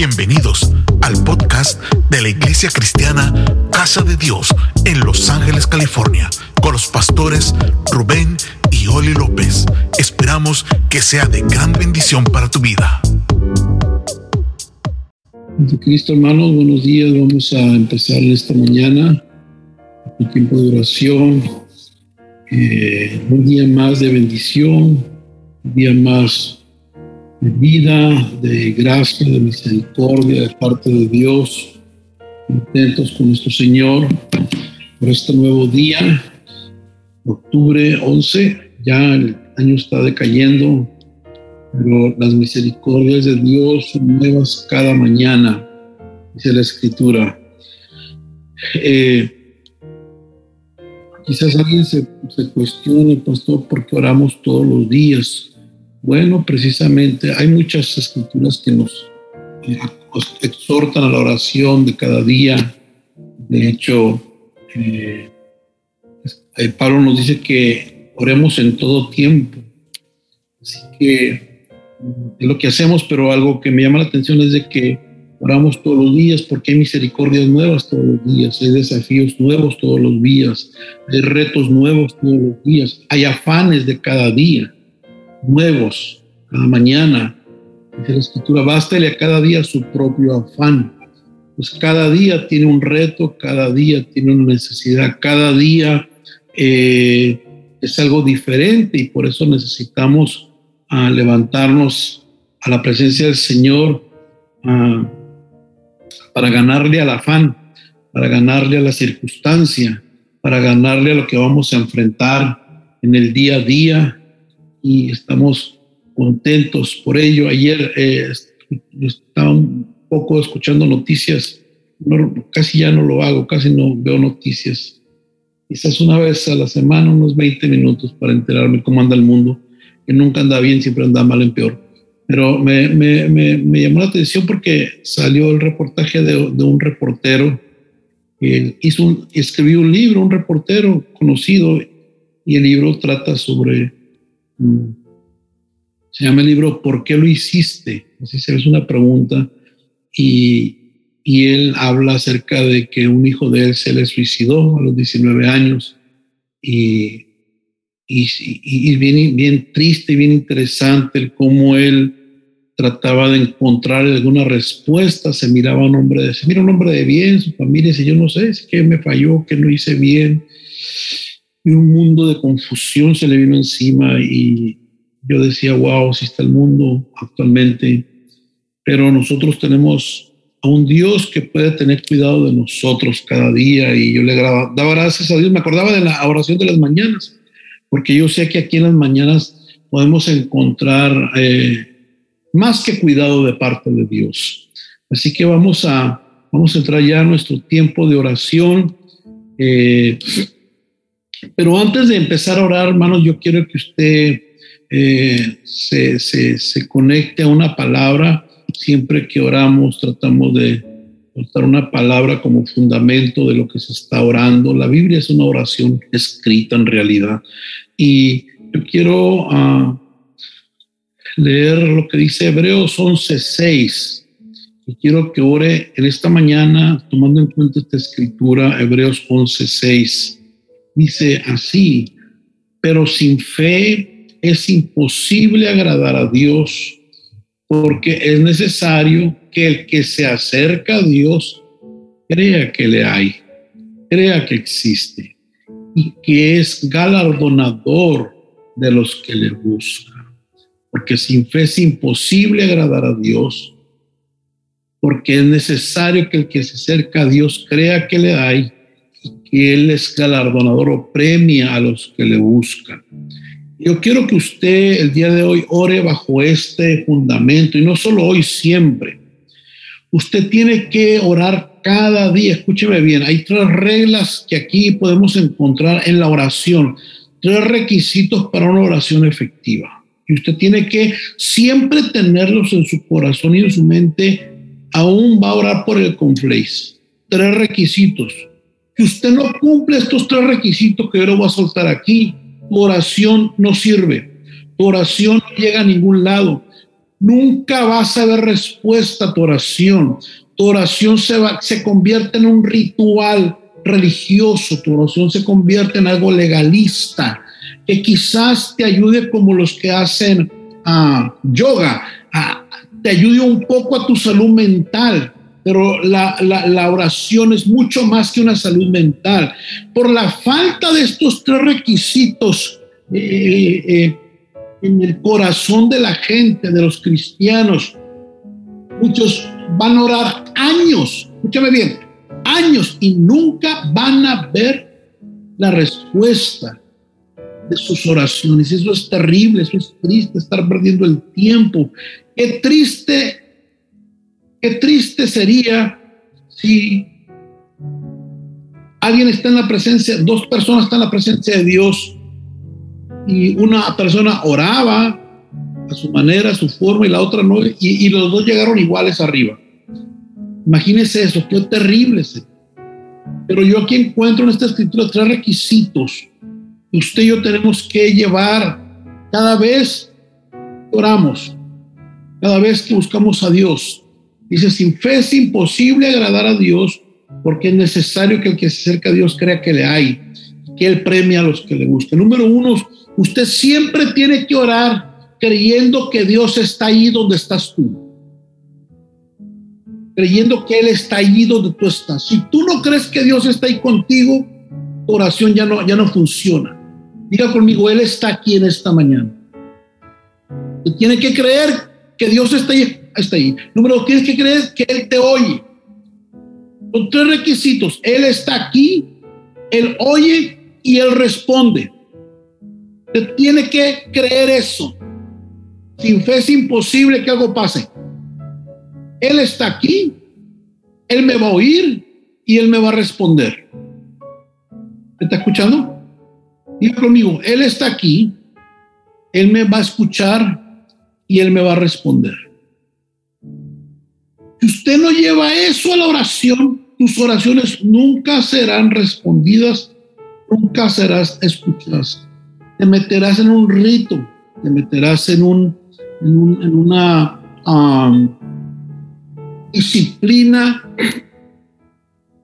Bienvenidos al podcast de la Iglesia Cristiana Casa de Dios en Los Ángeles, California, con los pastores Rubén y Oli López. Esperamos que sea de gran bendición para tu vida. Cristo, hermanos, buenos días. Vamos a empezar esta mañana tiempo de oración, eh, un día más de bendición, un día más de vida, de gracia, de misericordia de parte de Dios. Contentos con nuestro Señor por este nuevo día, octubre 11. Ya el año está decayendo, pero las misericordias de Dios son nuevas cada mañana, dice la Escritura. Eh, quizás alguien se, se cuestione, pastor, por qué oramos todos los días. Bueno, precisamente hay muchas escrituras que nos exhortan a la oración de cada día. De hecho, eh, eh, Pablo nos dice que oremos en todo tiempo. Así que es lo que hacemos, pero algo que me llama la atención es de que oramos todos los días porque hay misericordias nuevas todos los días, hay desafíos nuevos todos los días, hay retos nuevos todos los días, hay afanes de cada día nuevos cada mañana. Dice la escritura, bástale a cada día su propio afán. Pues cada día tiene un reto, cada día tiene una necesidad, cada día eh, es algo diferente y por eso necesitamos ah, levantarnos a la presencia del Señor ah, para ganarle al afán, para ganarle a la circunstancia, para ganarle a lo que vamos a enfrentar en el día a día, y estamos contentos por ello. Ayer eh, estaba un poco escuchando noticias, casi ya no lo hago, casi no veo noticias. Quizás una vez a la semana, unos 20 minutos para enterarme cómo anda el mundo, que nunca anda bien, siempre anda mal en peor. Pero me, me, me, llamó la atención porque salió el reportaje de, de un reportero que hizo un, escribió un libro, un reportero conocido, y el libro trata sobre. Se llama el libro ¿Por qué lo hiciste? Así se es una pregunta. Y, y, él habla acerca de que un hijo de él se le suicidó a los 19 años. Y, y, y bien, bien triste y bien interesante el cómo él trataba de encontrar alguna respuesta, se miraba un hombre de, se mira un hombre de bien, su familia dice, yo no sé, es que me falló, que no hice bien, y un mundo de confusión se le vino encima y yo decía, wow, si está el mundo actualmente, pero nosotros tenemos a un Dios que puede tener cuidado de nosotros cada día y yo le daba gracias a Dios, me acordaba de la oración de las mañanas, porque yo sé que aquí en las mañanas podemos encontrar eh, más que cuidado de parte de Dios. Así que vamos a, vamos a entrar ya a nuestro tiempo de oración. Eh, pero antes de empezar a orar, hermanos, yo quiero que usted eh, se, conecte a una palabra. Siempre que oramos, tratamos de dar una palabra como fundamento de lo que se está orando. La Biblia es una oración escrita en realidad. Y yo quiero uh, leer lo que dice Hebreos 11:6. Y quiero que ore en esta mañana, tomando en cuenta esta escritura, Hebreos 11:6 dice así, pero sin fe es imposible agradar a Dios porque es necesario que el que se acerca a Dios crea que le hay, crea que existe y que es galardonador de los que le buscan. Porque sin fe es imposible agradar a Dios, porque es necesario que el que se acerca a Dios crea que le hay que Él es galardonador o premia a los que le buscan. Yo quiero que usted el día de hoy ore bajo este fundamento y no solo hoy, siempre. Usted tiene que orar cada día. Escúcheme bien, hay tres reglas que aquí podemos encontrar en la oración, tres requisitos para una oración efectiva. Y usted tiene que siempre tenerlos en su corazón y en su mente. Aún va a orar por el conflace. Tres requisitos si usted no cumple estos tres requisitos que yo lo voy a soltar aquí, oración no sirve. Tu oración no llega a ningún lado. nunca vas a ver respuesta a tu oración. Tu oración se, va, se convierte en un ritual religioso, tu oración se convierte en algo legalista, que quizás te ayude como los que hacen uh, yoga, te ayude un poco a tu salud mental, pero la, la, la, oración es mucho más que una salud mental. Por la falta de estos tres requisitos eh, eh, en el corazón de la gente, de los cristianos, muchos van a orar años, escúchame bien, años y nunca van a ver la respuesta de sus oraciones. Eso es terrible, eso es triste, estar perdiendo el tiempo. Qué triste, qué triste sería si alguien está en la presencia, dos personas están en la presencia de Dios y una persona oraba a su manera, a su forma y la otra no, y, los dos llegaron iguales arriba. Imagínese eso, qué terrible. Pero yo aquí encuentro en esta escritura tres requisitos que usted y yo tenemos que llevar cada vez que oramos, cada vez que buscamos a Dios. Dice, sin fe es imposible agradar a Dios porque es necesario que el que se acerca a Dios crea que le hay, que Él premia a los que le buscan. Número uno, usted siempre tiene que orar creyendo que Dios está ahí donde estás tú creyendo que Él está allí donde tú estás. Si tú no crees que Dios está ahí contigo, tu oración ya no, ya no funciona. Diga conmigo, Él está aquí en esta mañana. Tú tienes que creer que Dios está ahí. Está ahí. Número dos, tienes que creer que Él te oye. Son tres requisitos. Él está aquí, Él oye y Él responde. Te tiene que creer eso. Sin fe es imposible que algo pase. Él está aquí, Él me va a oír y Él me va a responder. ¿Me está escuchando? Diga conmigo, Él está aquí, Él me va a escuchar y Él me va a responder. Si usted no lleva eso a la oración, tus oraciones nunca serán respondidas, nunca serás escuchadas. Te meterás en un rito, te meterás en, un, en, una um, disciplina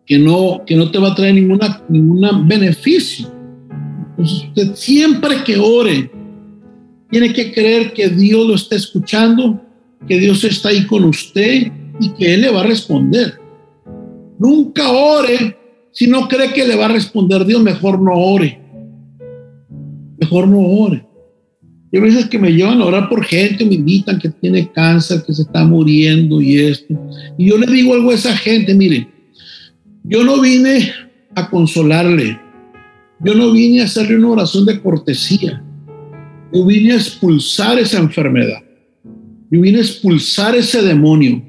que no, que no te va a traer ninguna, ninguna beneficio. Entonces usted siempre que ore, tiene que creer que Dios lo está escuchando, que Dios está ahí con usted y que Él le va a responder. Nunca ore si no cree que le va a responder Dios, mejor no ore. Mejor no ore. Hay veces que me llevan a orar por gente, me invitan que tiene cáncer, que se está muriendo y esto. Y yo le digo algo a esa gente, mire, yo no vine a consolarle, yo no vine a hacerle una oración de cortesía, yo vine a expulsar esa enfermedad, yo vine a expulsar ese demonio.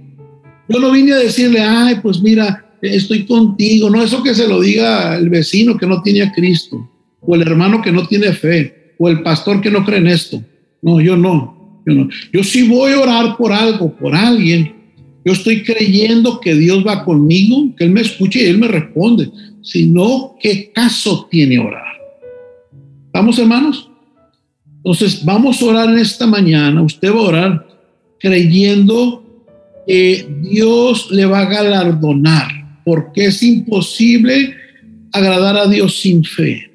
Yo no vine a decirle, ay, pues mira, estoy contigo, no eso que se lo diga el vecino que no tiene a Cristo, o el hermano que no tiene fe o el pastor que no cree en esto. No, yo no, yo no. Yo sí voy a orar por algo, por alguien. Yo estoy creyendo que Dios va conmigo, que Él me escuche y Él me responde. Si no, ¿qué caso tiene orar? ¿Vamos, hermanos? Entonces, vamos a orar en esta mañana. Usted va a orar creyendo que Dios le va a galardonar, porque es imposible agradar a Dios sin fe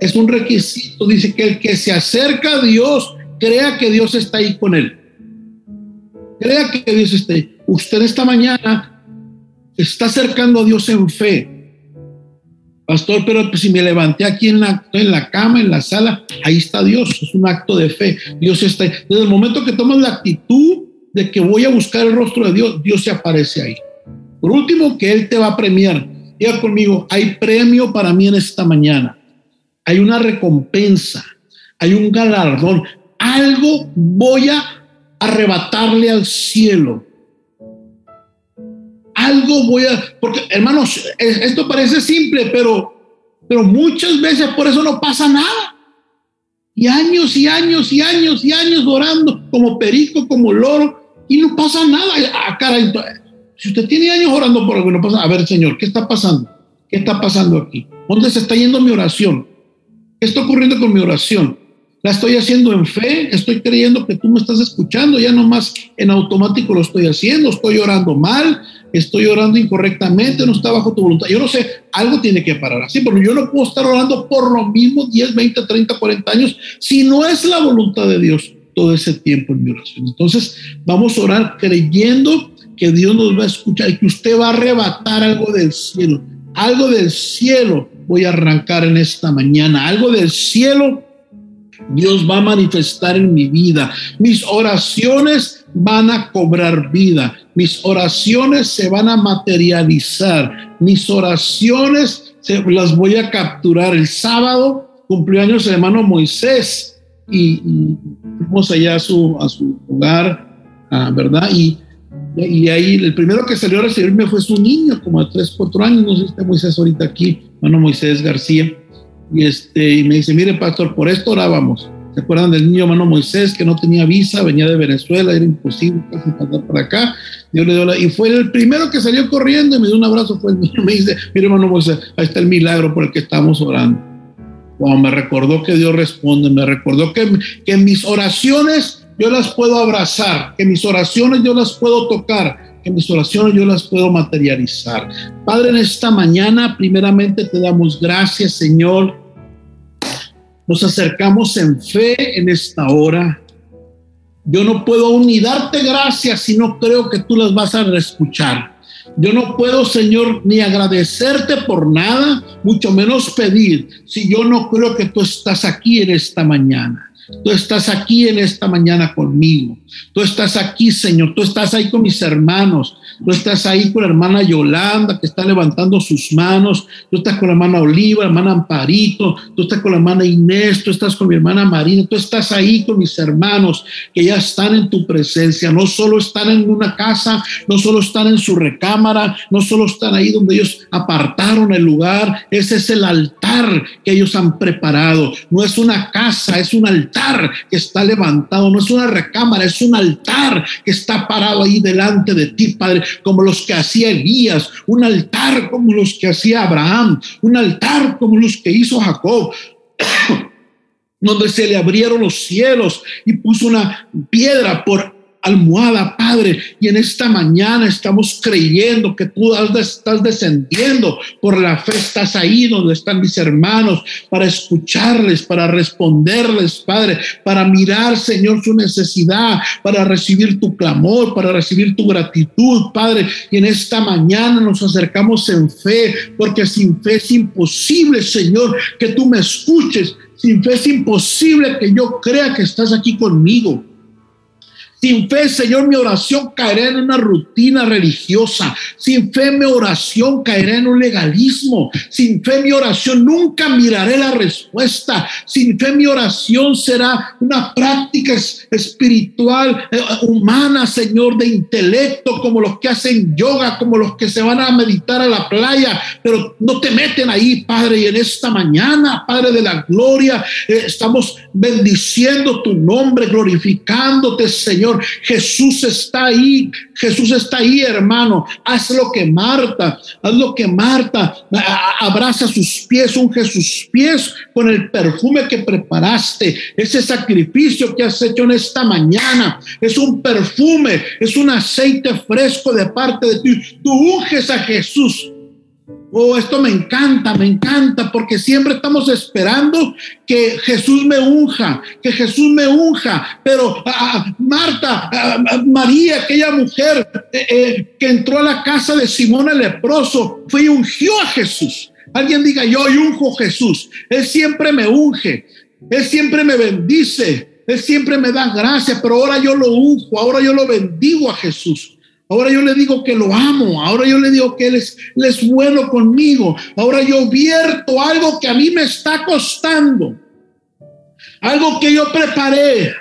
es un requisito. Dice que el que se acerca a Dios, crea que Dios está ahí con él. Crea que Dios está ahí. Usted esta mañana está acercando a Dios en fe. Pastor, pero si me levanté aquí en la, en la cama, en la sala, ahí está Dios. Es un acto de fe. Dios está ahí. Desde el momento que tomas la actitud de que voy a buscar el rostro de Dios, Dios se aparece ahí. Por último, que Él te va a premiar. Diga conmigo, hay premio para mí en esta mañana hay una recompensa, hay un galardón, algo voy a arrebatarle al cielo. Algo voy a, porque hermanos, esto parece simple, pero, pero muchas veces por eso no pasa nada. Y años y años y años y años orando como perico, como loro, y no pasa nada. Ah, caray, si usted tiene años orando por algo, no pasa. A ver, Señor, ¿qué está pasando? ¿Qué está pasando aquí? ¿Dónde se está yendo mi oración? ¿Qué está ocurriendo con mi oración? La estoy haciendo en fe, estoy creyendo que tú me estás escuchando, ya nomás en automático lo estoy haciendo, estoy orando mal, estoy orando incorrectamente, no está bajo tu voluntad. Yo no sé, algo tiene que parar así, porque yo no puedo estar orando por lo mismo 10, 20, 30, 40 años si no es la voluntad de Dios todo ese tiempo en mi oración. Entonces, vamos a orar creyendo que Dios nos va a escuchar y que usted va a arrebatar algo del cielo. Algo del cielo voy a arrancar en esta mañana. Algo del cielo Dios va a manifestar en mi vida. Mis oraciones van a cobrar vida. Mis oraciones se van a materializar. Mis oraciones se, las voy a capturar. El sábado cumplió años el hermano Moisés y, fuimos allá a su, a su hogar, ah, ¿verdad? Y, y ahí el primero que salió a recibirme fue su niño, como de 3, 4 años, no sé si está Moisés ahorita aquí, hermano Moisés García. Y, este, y me dice, mire, pastor, por esto orábamos. ¿Se acuerdan del niño hermano Moisés que no tenía visa, venía de Venezuela, era imposible casi pasar por acá? Dios le dio la, y fue el primero que salió corriendo y me dio un abrazo, fue el niño, me dice, mire hermano Moisés, ahí está el milagro por el que estamos orando. Wow, me recordó que Dios responde, me recordó que, que mis oraciones yo las puedo abrazar, que mis oraciones yo las puedo tocar, que mis oraciones yo las puedo materializar. Padre, en esta mañana, primeramente te damos gracias, Señor, nos acercamos en fe en esta hora. Yo no puedo aún ni darte gracias si no creo que tú las vas a escuchar. Yo no puedo, Señor, ni agradecerte por nada, mucho menos pedir, si yo no creo que tú estás aquí en esta mañana. Tú estás aquí en esta mañana conmigo. Tú estás aquí, Señor. Tú estás ahí con mis hermanos. Tú estás ahí con la hermana Yolanda que está levantando sus manos. Tú estás con la hermana Oliva, la hermana Amparito. Tú estás con la hermana Inés. Tú estás con mi hermana Marina. Tú estás ahí con mis hermanos que ya están en tu presencia. No solo están en una casa, no solo están en su recámara, no solo están ahí donde ellos apartaron el lugar. Ese es el altar que ellos han preparado. No es una casa, es un altar que está levantado. No es una recámara, es un altar que está parado ahí delante de ti, Padre como los que hacía Elías, un altar como los que hacía Abraham, un altar como los que hizo Jacob. donde se le abrieron los cielos y puso una piedra por almohada, Padre. Y en esta mañana estamos creyendo que tú estás descendiendo por la fe, estás ahí donde están mis hermanos para escucharles, para responderles, Padre, para mirar, Señor, su necesidad, para recibir tu clamor, para recibir tu gratitud, Padre. Y en esta mañana nos acercamos en fe, porque sin fe es imposible, Señor, que tú me escuches. Sin fe es imposible que yo crea que estás aquí conmigo. Sin fe, Señor, mi oración caerá en una rutina religiosa. Sin fe, mi oración caerá en un legalismo. Sin fe, mi oración nunca miraré la respuesta. Sin fe, mi oración será una práctica espiritual, eh, humana, Señor, de intelecto, como los que hacen yoga, como los que se van a meditar a la playa, pero no te meten ahí, Padre. Y en esta mañana, Padre de la gloria, eh, estamos bendiciendo tu nombre, glorificándote, Señor Jesús está ahí, Jesús está ahí, hermano. Haz lo que Marta, haz lo que Marta, abraza sus pies, unge sus pies con el perfume que preparaste. Ese sacrificio que has hecho en esta mañana es un perfume, es un aceite fresco de parte de ti. Tú unges a Jesús Oh, esto me encanta, me encanta, porque siempre estamos esperando que Jesús me unja, que Jesús me unja. Pero ah, ah, Marta, ah, María, aquella mujer eh, eh, que entró a la casa de Simón el leproso, fue y ungió a Jesús. Alguien diga, yo unjo a Jesús. Él siempre me unge, Él siempre me bendice, Él siempre me da gracia, pero ahora yo lo unjo, ahora yo lo bendigo a Jesús. Ahora yo le digo que lo amo. Ahora yo le digo que él es, bueno conmigo. Ahora yo vierto algo que a mí me está costando. Algo que yo preparé.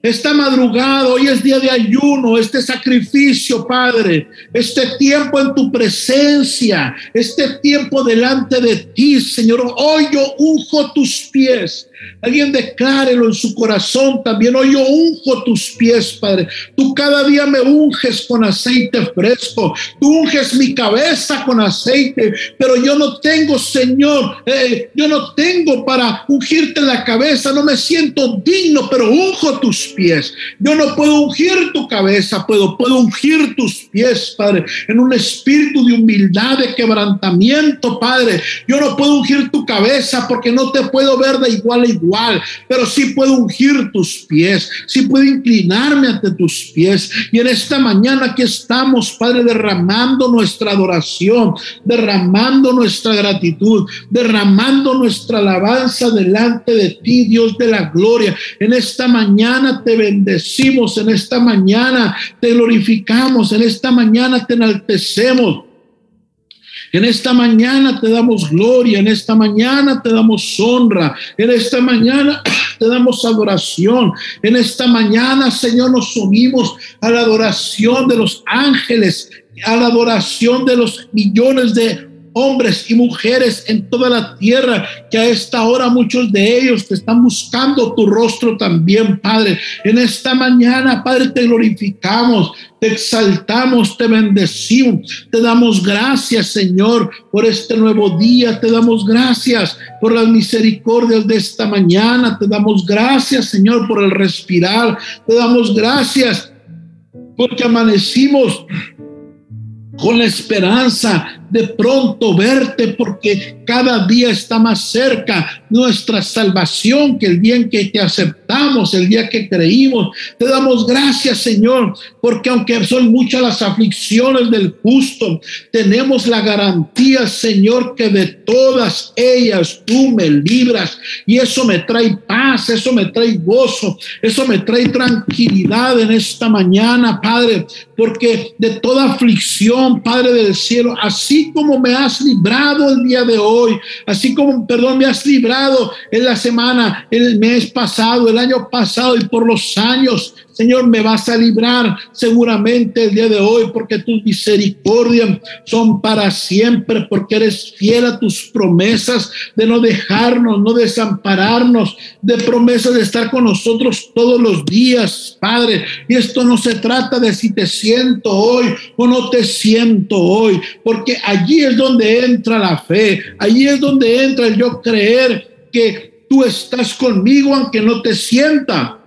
esta madrugada, hoy es día de ayuno, este sacrificio, Padre, este tiempo en tu presencia, este tiempo delante de ti, Señor. Hoy yo unjo tus pies Alguien declárelo en su corazón también. Hoy yo unjo tus pies, Padre. Tú cada día me unges con aceite fresco. Tú unges mi cabeza con aceite. Pero yo no tengo, Señor, eh, yo no tengo para ungirte la cabeza. No me siento digno, pero unjo tus pies. Yo no puedo ungir tu cabeza, puedo, puedo ungir tus pies, Padre, en un espíritu de humildad, de quebrantamiento, Padre. Yo no puedo ungir tu cabeza porque no te puedo ver de igual igual, pero sí puedo ungir tus pies, sí puedo inclinarme ante tus pies. Y en esta mañana que estamos, Padre, derramando nuestra adoración, derramando nuestra gratitud, derramando nuestra alabanza delante de ti, Dios de la gloria. En esta mañana te bendecimos, en esta mañana te glorificamos, en esta mañana te enaltecemos. En esta mañana te damos gloria, en esta mañana te damos honra, en esta mañana te damos adoración, en esta mañana, Señor, nos unimos a la adoración de los ángeles, a la adoración de los millones de hombres y mujeres en toda la tierra, que a esta hora muchos de ellos te están buscando tu rostro también, Padre. En esta mañana, Padre, te glorificamos, te exaltamos, te bendecimos, te damos gracias, Señor, por este nuevo día, te damos gracias por las misericordias de esta mañana, te damos gracias, Señor, por el respirar, te damos gracias porque amanecimos con la esperanza de pronto verte porque cada día está más cerca nuestra salvación que el día en que te aceptamos, el día que creímos. Te damos gracias, Señor, porque aunque son muchas las aflicciones del justo, tenemos la garantía, Señor, que de todas ellas tú me libras y eso me trae paz, eso me trae gozo, eso me trae tranquilidad en esta mañana, Padre, porque de toda aflicción, Padre del cielo, así como me has librado el día de hoy, así como, perdón, me has librado en la semana, el mes pasado, el año pasado y por los años, Señor, me vas a librar seguramente el día de hoy porque tus misericordias son para siempre, porque eres fiel a tus promesas de no dejarnos, no desampararnos, de promesas de estar con nosotros todos los días, Padre. Y esto no se trata de si te siento hoy o no te siento hoy, porque allí es donde entra la fe, allí es donde entra el yo creer que tú estás conmigo aunque no te sienta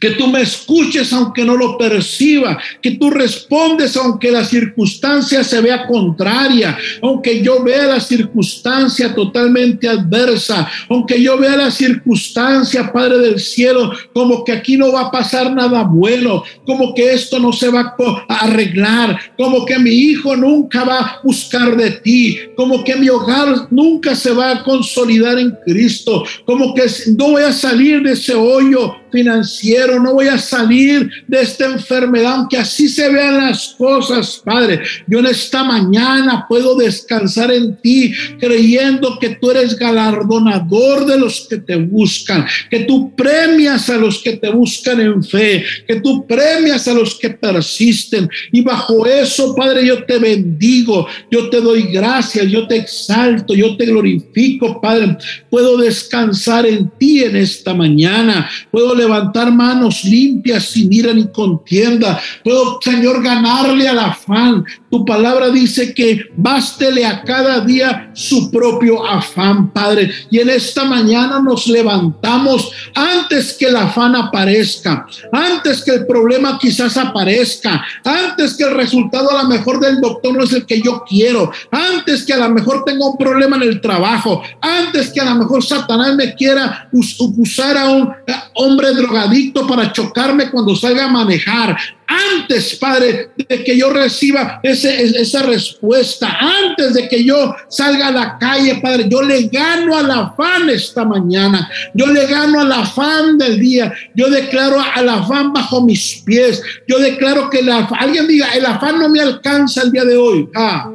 que tú me escuches aunque no lo perciba, que tú respondes aunque la circunstancia se vea contraria, aunque yo vea la circunstancia totalmente adversa, aunque yo vea la circunstancia, Padre del cielo, como que aquí no va a pasar nada bueno, como que esto no se va a arreglar, como que mi hijo nunca va a buscar de ti, como que mi hogar nunca se va a consolidar en Cristo, como que no voy a salir de ese hoyo financiero, no voy a salir de esta enfermedad, aunque así se vean las cosas, Padre. Yo en esta mañana puedo descansar en ti, creyendo que tú eres galardonador de los que te buscan, que tú premias a los que te buscan en fe, que tú premias a los que persisten. Y bajo eso, Padre, yo te bendigo, yo te doy gracias, yo te exalto, yo te glorifico, Padre. Puedo descansar en ti en esta mañana, puedo levantar manos limpias sin ira ni contienda. Puedo, Señor, ganarle al afán. Tu palabra dice que bástele a cada día su propio afán, Padre. Y en esta mañana nos levantamos antes que el afán aparezca, antes que el problema quizás aparezca, antes que el resultado a lo mejor del doctor no es el que yo quiero, antes que a lo mejor tenga un problema en el trabajo, antes que a lo mejor Satanás me quiera usar a un hombre drogadicto para chocarme cuando salga a manejar. Antes, Padre, de que yo reciba esa respuesta, antes de que yo salga a la calle, Padre, yo le gano al afán esta mañana. Yo le gano al afán del día. Yo declaro al afán bajo mis pies. Yo declaro que la, alguien diga, el afán no me alcanza el día de hoy. Ah,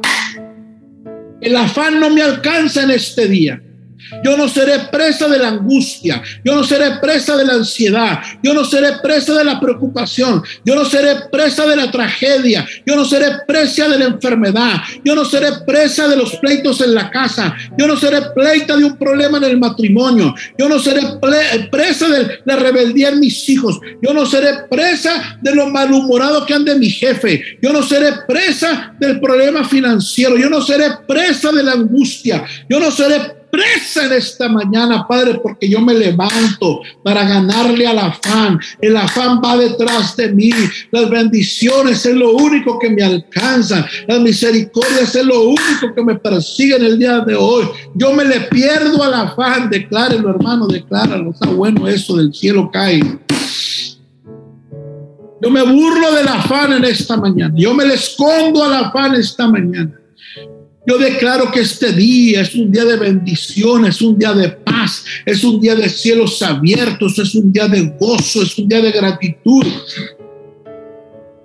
el afán no me alcanza en este día. Yo no seré presa de la angustia. Yo no seré presa de la ansiedad. Yo no seré presa de la preocupación. Yo no seré presa de la tragedia. Yo no seré presa de la enfermedad. Yo no seré presa de los pleitos en la casa. Yo no seré pleita de un problema en el matrimonio. Yo no seré presa de la rebeldía en mis hijos. Yo no seré presa de lo malhumorado que ande mi jefe. Yo no seré presa del problema financiero. Yo no seré presa de la angustia. Yo no seré presa en esta mañana, Padre, porque yo me levanto para ganarle al afán. El afán va detrás de mí. Las bendiciones es lo único que me alcanza. Las misericordias es lo único que me persigue en el día de hoy. Yo me le pierdo al afán. Declárelo, hermano, decláralo. Está bueno eso del cielo cae. Yo me burlo del afán en esta mañana. Yo me le escondo al afán esta mañana. Yo declaro que este día es un día de bendición, es un día de paz, es un día de cielos abiertos, es un día de gozo, es un día de gratitud.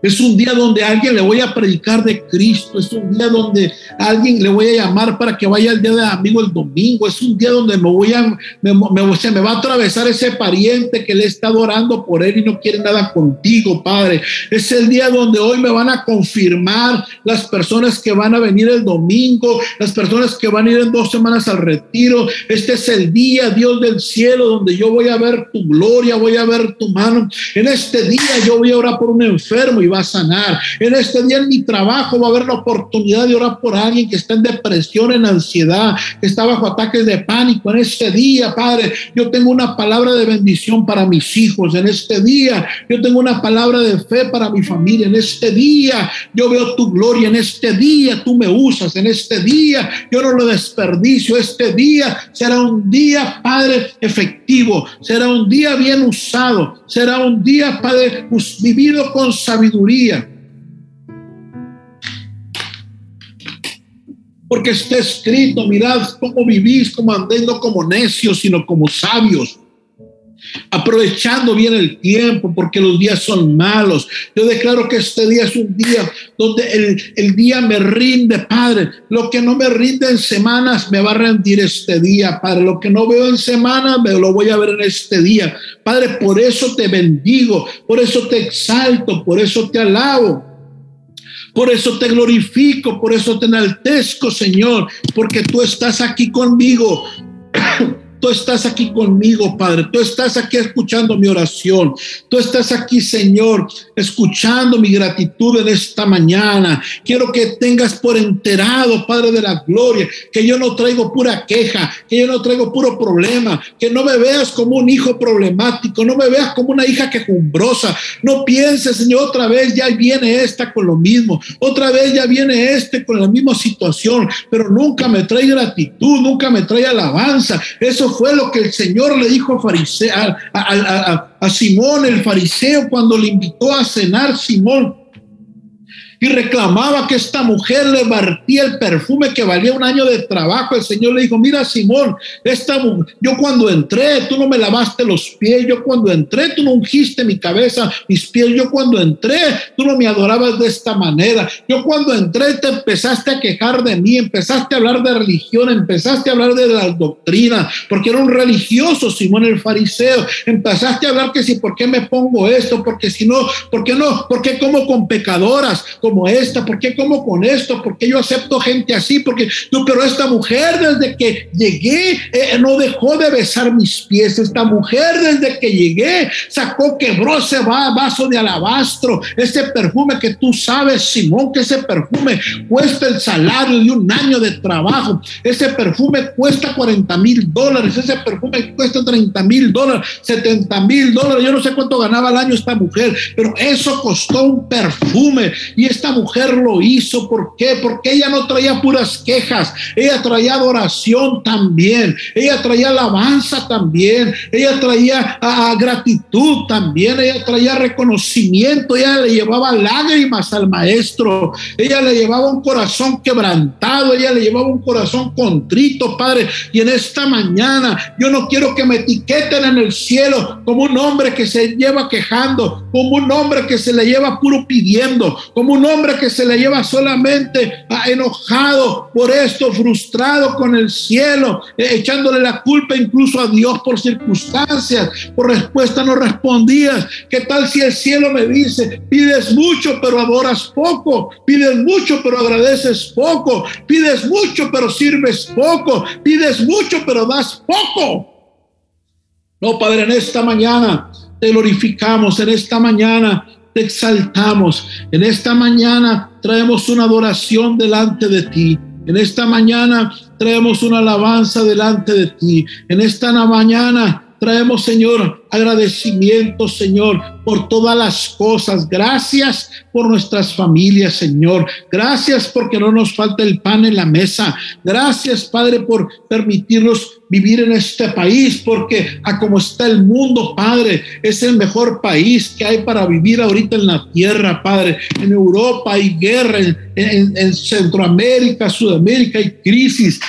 Es un día donde a alguien le voy a predicar de Cristo. Es un día donde a alguien le voy a llamar para que vaya al día de amigo el domingo. Es un día donde me voy a, me, va a atravesar ese pariente que le está orando por él y no quiere nada contigo, Padre. Es el día donde hoy me van a confirmar las personas que van a venir el domingo, las personas que van a ir en dos semanas al retiro. Este es el día, Dios del cielo, donde yo voy a ver tu gloria, voy a ver tu mano. En este día yo voy a orar por un enfermo y va a sanar. En este día en mi trabajo va a haber la oportunidad de orar por alguien que está en depresión, en ansiedad, que está bajo ataques de pánico. En este día, Padre, yo tengo una palabra de bendición para mis hijos. En este día, yo tengo una palabra de fe para mi familia. En este día, yo veo tu gloria. En este día, tú me usas. En este día, yo no lo desperdicio. Este día será un día, Padre, efectivo. Será un día bien usado. Será un día, Padre, vivido con sabiduría porque está escrito, mirad cómo vivís, como andando como necios, sino como sabios aprovechando bien el tiempo porque los días son malos. Yo declaro que este día es un día donde el, el, día me rinde, Padre. Lo que no me rinde en semanas me va a rendir este día, Padre. Lo que no veo en semanas me lo voy a ver en este día. Padre, por eso te bendigo, por eso te exalto, por eso te alabo. Por eso te glorifico, por eso te enaltezco, Señor, porque tú estás aquí conmigo. Tú estás aquí conmigo, Padre. Tú estás aquí escuchando mi oración. Tú estás aquí, Señor, escuchando mi gratitud en esta mañana. Quiero que tengas por enterado, Padre de la gloria, que yo no traigo pura queja, que yo no traigo puro problema, que no me veas como un hijo problemático, no me veas como una hija quejumbrosa. No pienses, Señor, otra vez ya viene esta con lo mismo. Otra vez ya viene este con la misma situación, pero nunca me trae gratitud, nunca me trae alabanza. Eso fue lo que el Señor le dijo a, a Simón el fariseo cuando le invitó a cenar Simón y reclamaba que esta mujer le vertía el perfume que valía un año de trabajo. El Señor le dijo, mira Simón, esta yo cuando entré, tú no me lavaste los pies, yo cuando entré, tú no ungiste mi cabeza, mis pies, yo cuando entré, tú no me adorabas de esta manera, yo cuando entré te empezaste a quejar de mí, empezaste a hablar de religión, empezaste a hablar de la doctrina, porque era un religioso Simón el fariseo, empezaste a hablar que si, ¿por qué me pongo esto? Porque si no, ¿por qué no? ¿Por qué como con pecadoras? Como esta? ¿Por qué como con esto? ¿Por qué yo acepto gente así? Porque tú, pero esta mujer desde que llegué eh, no dejó de besar mis pies. Esta mujer desde que llegué sacó, quebró ese vaso de alabastro, ese perfume que tú sabes, Simón, que ese perfume cuesta el salario de un año de trabajo. Ese perfume cuesta 40 mil dólares, ese perfume cuesta 30 mil dólares, 70 mil dólares. Yo no sé cuánto ganaba al año esta mujer, pero eso costó un perfume. Y esta mujer lo hizo. ¿Por qué? Porque ella no traía puras quejas, ella traía adoración también, ella traía alabanza también, ella traía gratitud también, ella traía reconocimiento, ella le llevaba lágrimas al maestro, ella le llevaba un corazón quebrantado, ella le llevaba un corazón contrito, Padre. Y en esta mañana yo no quiero que me etiqueten en el cielo como un hombre que se lleva quejando, como un hombre que se le lleva puro pidiendo, como un un hombre que se le lleva solamente enojado por esto, frustrado con el cielo, eh, echándole la culpa incluso a Dios por circunstancias, por respuesta no respondías. ¿Qué tal si el cielo me dice, pides mucho pero adoras poco, pides mucho pero agradeces poco, pides mucho pero sirves poco, pides mucho pero das poco? No, Padre, en esta mañana te glorificamos, en esta mañana te exaltamos, en esta mañana traemos una adoración delante de ti. En esta mañana traemos una alabanza delante de ti. En esta mañana traemos, Señor, agradecimiento, Señor, por todas las cosas. Gracias por nuestras familias, Señor. Gracias porque no nos falta el pan en la mesa. Gracias, Padre, por permitirnos vivir en este país, porque a como está el mundo, Padre, es el mejor país que hay para vivir ahorita en la tierra, Padre. En Europa hay guerra, en, en Centroamérica, Sudamérica hay crisis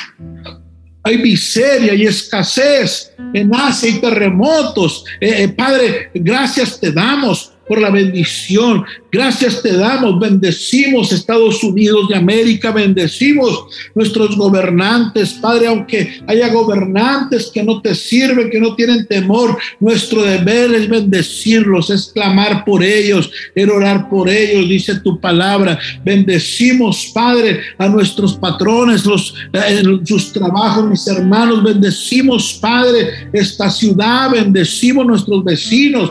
hay miseria y escasez en Asia y terremotos. Eh, eh, Padre, gracias te damos por la bendición. Gracias te damos, bendecimos Estados Unidos de América, bendecimos nuestros gobernantes, Padre, aunque haya gobernantes que no te sirven, que no tienen temor, nuestro deber es bendecirlos, es clamar por ellos, es orar por ellos, dice tu palabra. Bendecimos, Padre, a nuestros patrones, los, eh, sus trabajos, mis hermanos, bendecimos, Padre, esta ciudad, bendecimos nuestros vecinos.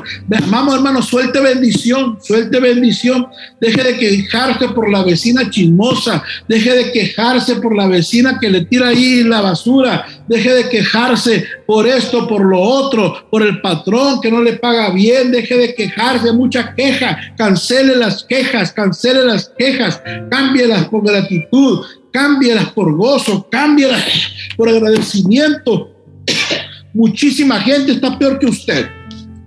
Vamos, hermanos, suelte bendición, suelte bendición. Deje de quejarse por la vecina chismosa, deje de quejarse por la vecina que le tira ahí la basura, deje de quejarse por esto, por lo otro, por el patrón que no le paga bien, deje de quejarse, mucha queja, cancele las quejas, cancele las quejas, cámbielas por gratitud, cámbielas por gozo, cámbielas por agradecimiento. Muchísima gente está peor que usted.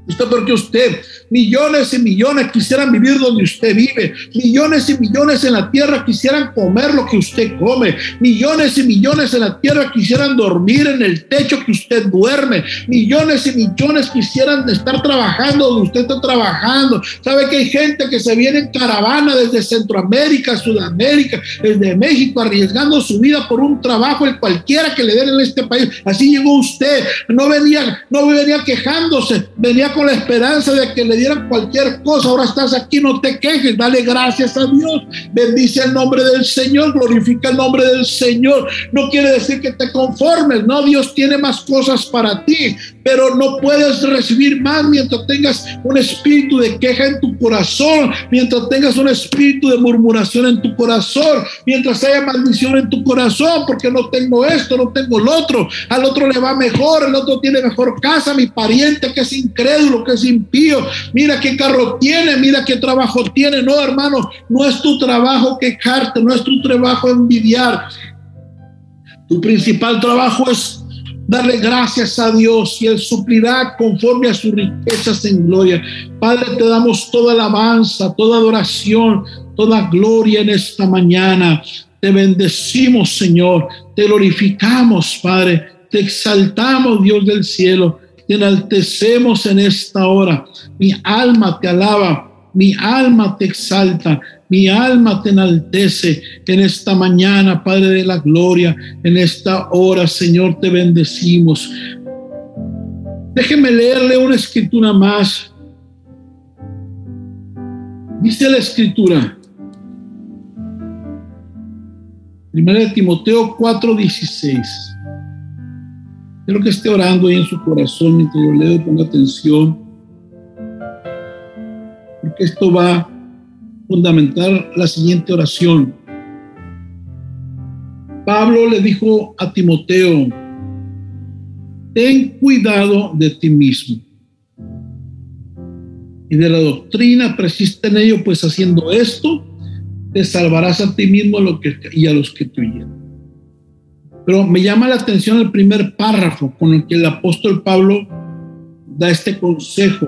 Está peor que usted. Millones y millones quisieran vivir donde usted vive. Millones y millones en la tierra quisieran comer lo que usted come. Millones y millones en la tierra quisieran dormir en el techo que usted duerme. Millones y millones quisieran estar trabajando donde usted está trabajando. ¿Sabe que hay gente que se viene en caravana desde Centroamérica, Sudamérica, desde México, arriesgando su vida por un trabajo en cualquiera que le den en este país? Así llegó usted. No venía, no venía quejándose, venía con la esperanza de que le dieran cualquier cosa, ahora estás aquí, no te quejes, dale gracias a Dios, bendice el nombre del Señor, glorifica el nombre del Señor. No quiere decir que te conformes, no, Dios tiene más cosas para ti, pero no puedes recibir más mientras tengas un espíritu de queja en tu corazón, mientras tengas un espíritu de murmuración en tu corazón, mientras haya maldición en tu corazón, porque no tengo esto, no tengo el otro, al otro le va mejor, el otro tiene mejor casa, mi pariente que es incrédulo, que es impío, mira qué carro tiene, mira qué trabajo tiene. No, hermano, no es tu trabajo quejarte, no es tu trabajo envidiar. Tu principal trabajo es darle gracias a Dios y Él suplirá conforme a sus riquezas en gloria. Padre, te damos toda alabanza, toda adoración, toda gloria en esta mañana. Te bendecimos, Señor. Te glorificamos, Padre. Te exaltamos, Dios del cielo te enaltecemos en esta hora. Mi alma te alaba, mi alma te exalta, mi alma te enaltece en esta mañana, Padre de la Gloria, en esta hora, Señor, te bendecimos. Déjeme leerle una escritura más. Dice la escritura. Primera de Timoteo 4:16. Quiero que esté orando ahí en su corazón mientras yo leo, ponga atención, porque esto va fundamentar la siguiente oración. Pablo le dijo a Timoteo, ten cuidado de ti mismo y de la doctrina, persiste en ello, pues haciendo esto, te salvarás a ti mismo y a los que te oyen. Pero me llama la atención el primer párrafo con el que el apóstol Pablo da este consejo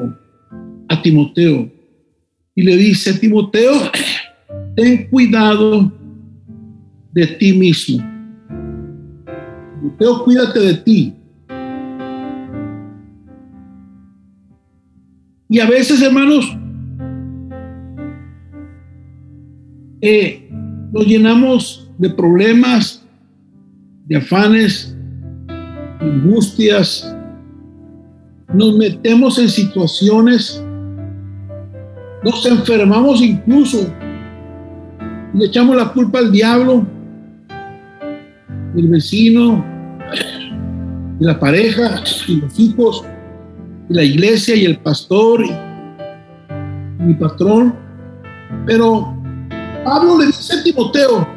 a Timoteo. Y le dice, Timoteo, ten cuidado de ti mismo. Timoteo, cuídate de ti. Y a veces, hermanos, eh, nos llenamos de problemas, de afanes, angustias, nos metemos en situaciones, nos enfermamos incluso, le echamos la culpa al diablo, el vecino, y la pareja, y los hijos, y la iglesia, y el pastor, y mi patrón. Pero Pablo le dice a Timoteo,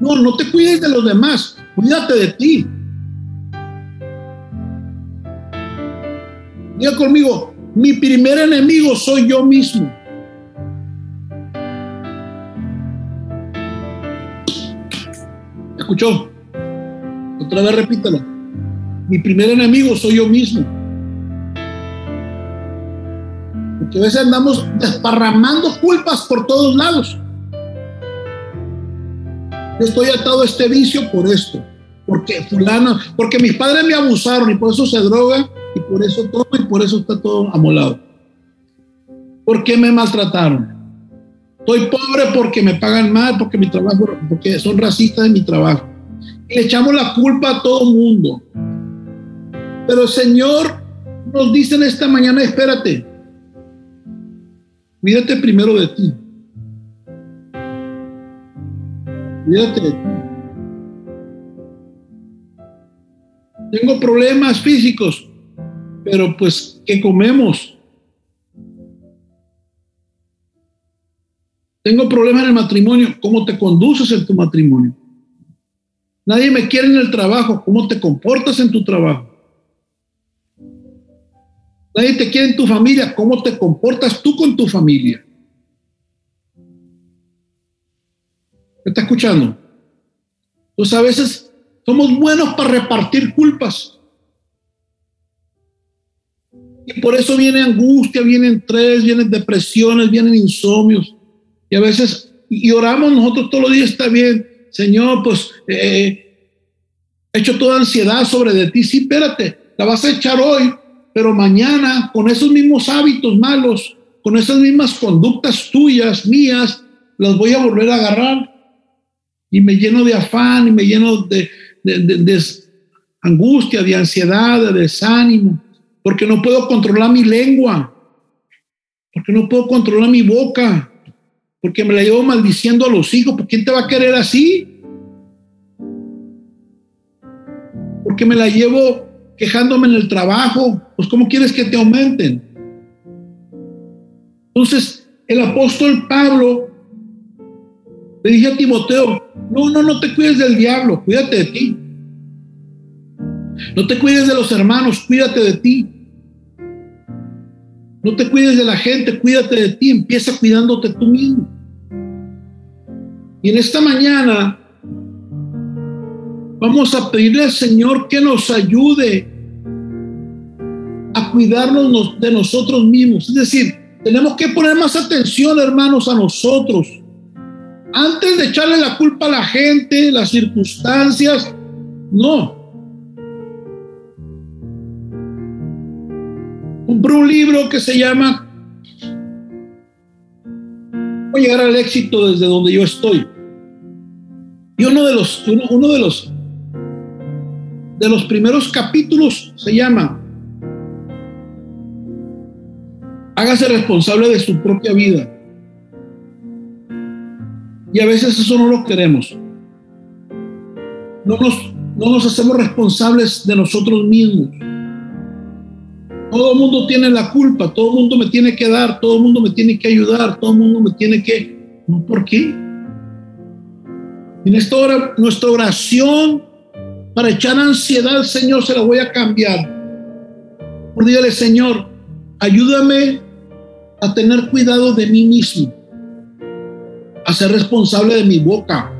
no, no te cuides de los demás, cuídate de ti. Diga conmigo, mi primer enemigo soy yo mismo. ¿Escuchó? Otra vez repítelo. Mi primer enemigo soy yo mismo. Porque a veces andamos desparramando culpas por todos lados. Yo estoy atado a este vicio por esto. Porque fulano, porque mis padres me abusaron y por eso se droga y por eso todo y por eso está todo amolado. ¿Por qué me maltrataron? Estoy pobre porque me pagan mal, porque mi trabajo, porque son racistas en mi trabajo. Y le echamos la culpa a todo mundo. Pero el Señor nos dice en esta mañana, espérate, cuídate primero de ti. Cuídate de ti. Tengo problemas físicos, pero pues, ¿qué comemos? Tengo problemas en el matrimonio. ¿Cómo te conduces en tu matrimonio? Nadie me quiere en el trabajo. ¿Cómo te comportas en tu trabajo? Nadie te quiere en tu familia. ¿Cómo te comportas tú con tu familia? ¿Me está escuchando? Entonces a veces somos buenos para repartir culpas. Y por eso viene angustia, vienen estrés, vienen depresiones, vienen insomnios. Y a veces, y oramos nosotros todos los días, está bien, Señor, pues eh, he hecho toda ansiedad sobre de ti. Sí, espérate, la vas a echar hoy, pero mañana con esos mismos hábitos malos, con esas mismas conductas tuyas, mías, las voy a volver a agarrar. Y me lleno de afán y me lleno de, de angustia, de ansiedad, de desánimo, porque no puedo controlar mi lengua, porque no puedo controlar mi boca, porque me la llevo maldiciendo a los hijos. ¿Por quién te va a querer así? Porque me la llevo quejándome en el trabajo. Pues ¿cómo quieres que te aumenten? Entonces, el apóstol Pablo le dije a Timoteo, no, no, no te cuides del diablo, cuídate de ti. No te cuides de los hermanos, cuídate de ti. No te cuides de la gente, cuídate de ti, empieza cuidándote tú mismo. Y en esta mañana vamos a pedirle al Señor que nos ayude a cuidarnos de nosotros mismos. Es decir, tenemos que poner más atención, hermanos, a nosotros. Antes de echarle la culpa a la gente, las circunstancias, no. Un libro que se llama a llegar al éxito desde donde yo estoy. Y uno de los, uno, de los, de los primeros capítulos se llama Hágase responsable de su propia vida. Y a veces eso no lo queremos. No nos, no nos hacemos responsables de nosotros mismos. Todo mundo tiene la culpa, todo mundo me tiene que dar, todo mundo me tiene que ayudar, todo mundo me tiene que... No, ¿por qué? En esta hora, nuestra oración para echar ansiedad Señor se la voy a cambiar. Por dígale, Señor, ayúdame a tener cuidado de mí mismo, a ser responsable de mi boca,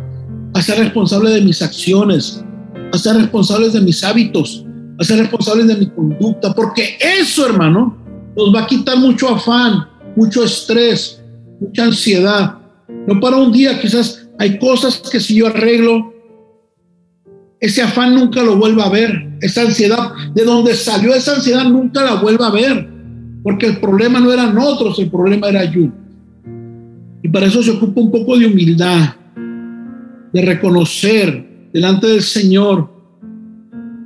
a ser responsable de mis acciones, a ser responsable de mis hábitos, a ser responsables de mi conducta, porque eso, hermano, nos va a quitar mucho afán, mucho estrés, mucha ansiedad. No para un día, quizás hay cosas que si yo arreglo, ese afán nunca lo vuelva a ver, esa ansiedad, de donde salió esa ansiedad nunca la vuelva a ver, porque el problema no eran otros, el problema era yo. Y para eso se ocupa un poco de humildad, de reconocer delante del Señor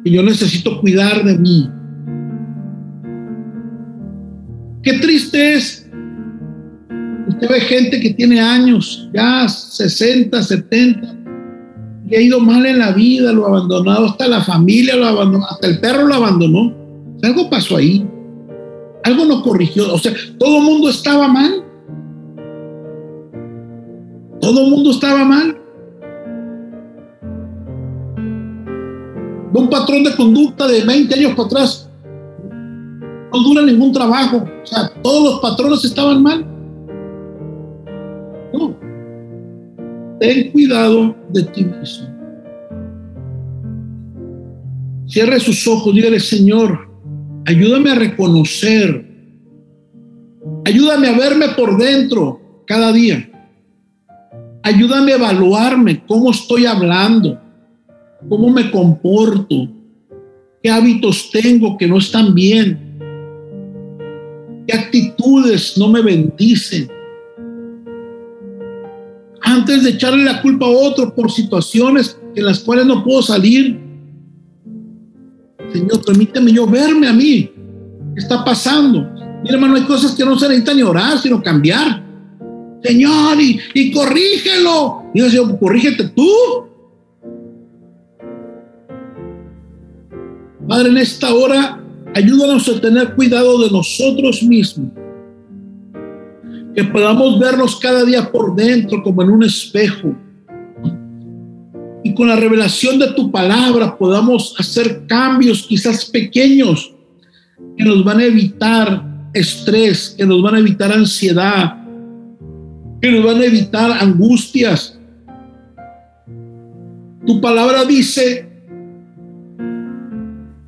que yo necesito cuidar de mí. Qué triste es. Usted ve gente que tiene años, ya 60, 70, y ha ido mal en la vida, lo ha abandonado, hasta la familia lo abandonó, hasta el perro lo abandonó. Algo pasó ahí. Algo no corrigió. O sea, todo el mundo estaba mal. Todo el mundo estaba mal. Un patrón de conducta de 20 años para atrás no dura ningún trabajo. O sea, todos los patrones estaban mal. No. Ten cuidado de ti mismo. Cierre sus ojos, dígale, Señor, ayúdame a reconocer, ayúdame a verme por dentro cada día. Ayúdame a evaluarme cómo estoy hablando, cómo me comporto, qué hábitos tengo que no están bien, qué actitudes no me bendicen. Antes de echarle la culpa a otro por situaciones en las cuales no puedo salir, Señor, permíteme yo verme a mí. ¿Qué está pasando? Mi hermano, hay cosas que no se necesitan ni orar, sino cambiar. Señor, y, y corrígelo. Yo, Señor, corrígete tú. Padre, en esta hora, ayúdanos a tener cuidado de nosotros mismos. Que podamos vernos cada día por dentro como en un espejo. Y con la revelación de tu palabra podamos hacer cambios quizás pequeños que nos van a evitar estrés, que nos van a evitar ansiedad, que nos van a evitar angustias. Tu palabra dice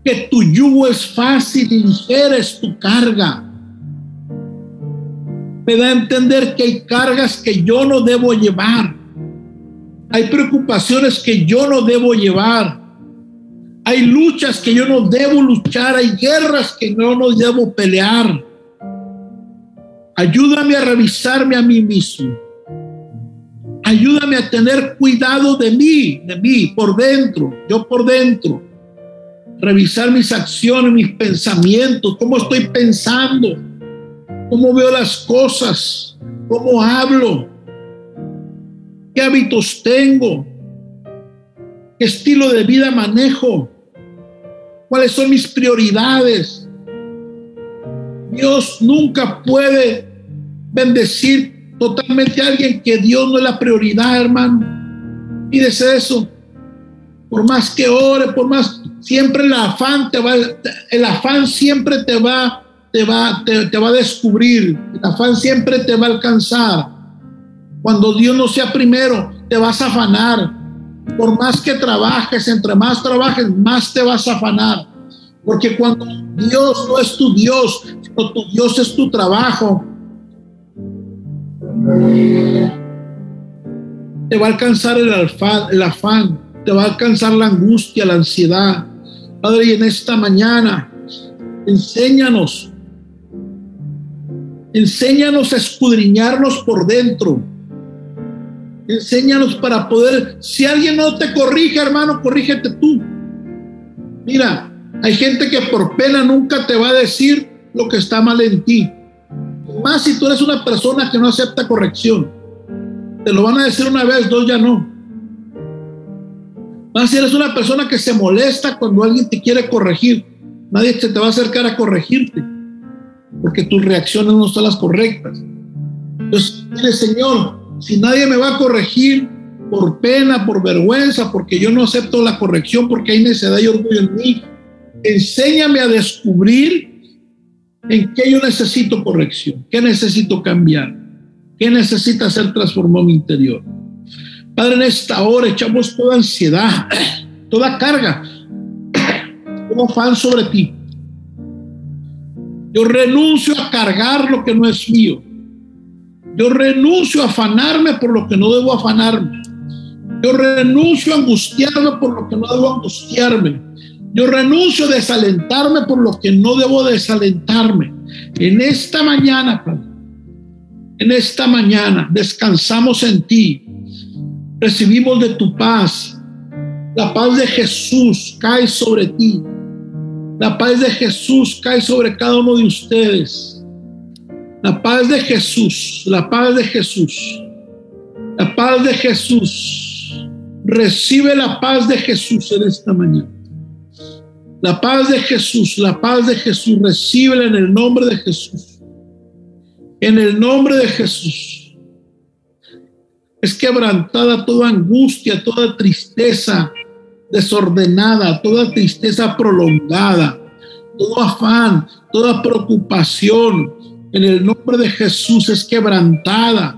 que tu yugo es fácil y ligera es tu carga. Me da a entender que hay cargas que yo no debo llevar. Hay preocupaciones que yo no debo llevar. Hay luchas que yo no debo luchar. Hay guerras que yo no debo pelear. Ayúdame a revisarme a mí mismo. Ayúdame a tener cuidado de mí, de mí, por dentro, yo por dentro revisar mis acciones, mis pensamientos, cómo estoy pensando, cómo veo las cosas, cómo hablo, qué hábitos tengo, qué estilo de vida manejo, cuáles son mis prioridades. Dios nunca puede bendecir totalmente a alguien que Dios no es la prioridad, hermano. Pídese eso. Por más que ore, por más siempre el afán te va, el afán siempre te va, te va, te, va a descubrir, el afán siempre te va a alcanzar. Cuando Dios no sea primero, te vas a afanar. Por más que trabajes, entre más trabajes, más te vas a afanar. Porque cuando Dios no es tu Dios, sino tu Dios es tu trabajo, te va a alcanzar el, el afán, te va a alcanzar la angustia, la ansiedad, Padre, y en esta mañana, enséñanos, enséñanos a escudriñarnos por dentro. Enséñanos para poder, si alguien no te corrige, hermano, corrígete tú. Mira, hay gente que por pena nunca te va a decir lo que está mal en ti. Más si tú eres una persona que no acepta corrección. Te lo van a decir una vez, dos ya no. Más si eres una persona que se molesta cuando alguien te quiere corregir, nadie se te va a acercar a corregirte, porque tus reacciones no son las correctas. Entonces, dile, Señor, si nadie me va a corregir por pena, por vergüenza, porque yo no acepto la corrección, porque hay necedad y orgullo en mí, enséñame a descubrir en qué yo necesito corrección, qué necesito cambiar, qué necesita ser transformado en mi interior. Padre, en esta hora echamos toda ansiedad, toda carga, como fan sobre ti. Yo renuncio a cargar lo que no es mío. Yo renuncio a afanarme por lo que no debo afanarme. Yo renuncio a angustiarme por lo que no debo angustiarme. Yo renuncio a desalentarme por lo que no debo desalentarme. En esta mañana, Padre, En esta mañana descansamos en ti, recibimos de tu paz. La paz de Jesús cae sobre ti. La paz de Jesús cae sobre cada uno de ustedes. La paz de Jesús, la paz de Jesús, la paz de Jesús. Recibe la paz de Jesús en esta mañana. La paz de Jesús, la paz de Jesús, recíbela en el nombre de Jesús. En el nombre de Jesús. Es quebrantada toda angustia, toda tristeza desordenada, toda tristeza prolongada, todo afán, toda preocupación. En el nombre de Jesús es quebrantada,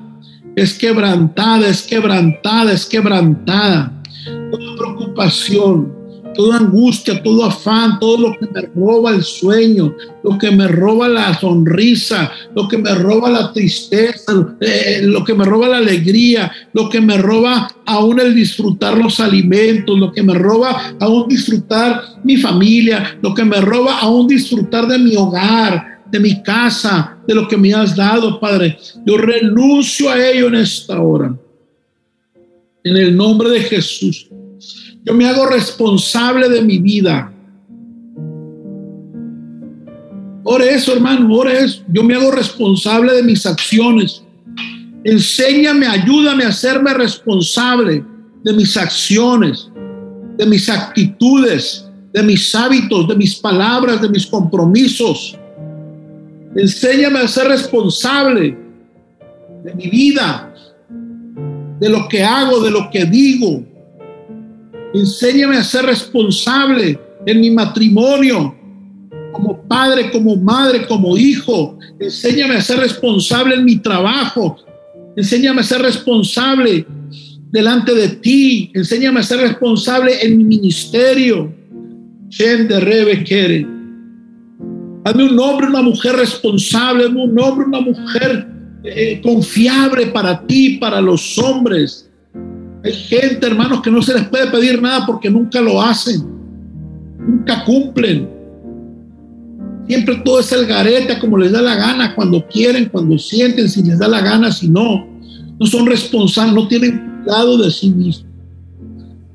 es quebrantada, es quebrantada, es quebrantada. Toda preocupación, toda angustia, todo afán, todo lo que me roba el sueño, lo que me roba la sonrisa, lo que me roba la tristeza, eh, lo que me roba la alegría, lo que me roba aún el disfrutar los alimentos, lo que me roba aún disfrutar mi familia, lo que me roba aún disfrutar de mi hogar, de mi casa, de lo que me has dado, Padre. Yo renuncio a ello en esta hora. En el nombre de Jesús. Yo me hago responsable de mi vida. Por eso, hermano, por eso. Yo me hago responsable de mis acciones. Enséñame, ayúdame a hacerme responsable de mis acciones, de mis actitudes, de mis hábitos, de mis palabras, de mis compromisos. Enséñame a ser responsable de mi vida, de lo que hago, de lo que digo, Enséñame a ser responsable en mi matrimonio, como padre, como madre, como hijo. Enséñame a ser responsable en mi trabajo. Enséñame a ser responsable delante de ti. Enséñame a ser responsable en mi ministerio. de. Hazme un hombre, una mujer responsable. Un hombre, una mujer eh, confiable para ti, para los hombres. Hay gente, hermanos, que no se les puede pedir nada porque nunca lo hacen, nunca cumplen. Siempre todo es el gareta como les da la gana, cuando quieren, cuando sienten, si les da la gana, si no. No son responsables, no tienen cuidado de sí mismos.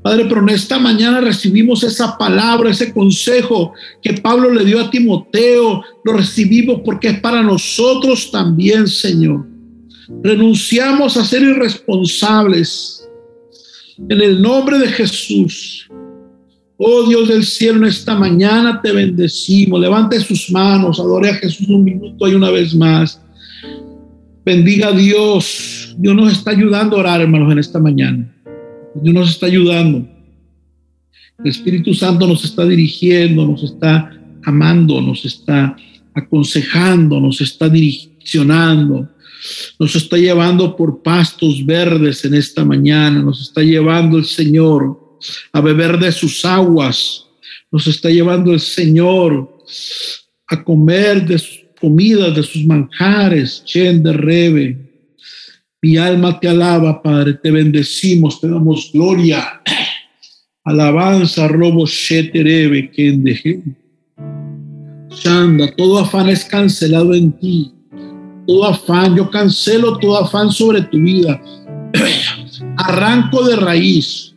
Padre, pero en esta mañana recibimos esa palabra, ese consejo que Pablo le dio a Timoteo. Lo recibimos porque es para nosotros también, Señor. Renunciamos a ser irresponsables en el nombre de Jesús. Oh Dios del cielo, en esta mañana te bendecimos. Levante sus manos, adore a Jesús un minuto y una vez más. Bendiga a Dios. Dios nos está ayudando a orar, hermanos, en esta mañana. Dios nos está ayudando. El Espíritu Santo nos está dirigiendo, nos está amando, nos está aconsejando, nos está direccionando nos está llevando por pastos verdes en esta mañana, nos está llevando el Señor a beber de sus aguas, nos está llevando el Señor a comer de sus comidas, de sus manjares, chen de rebe. Mi alma te alaba, Padre, te bendecimos, te damos gloria. Alabanza, robo, sheterebe, kendeje. Shanda, todo afán es cancelado en ti todo afán, yo cancelo todo afán sobre tu vida. Arranco de raíz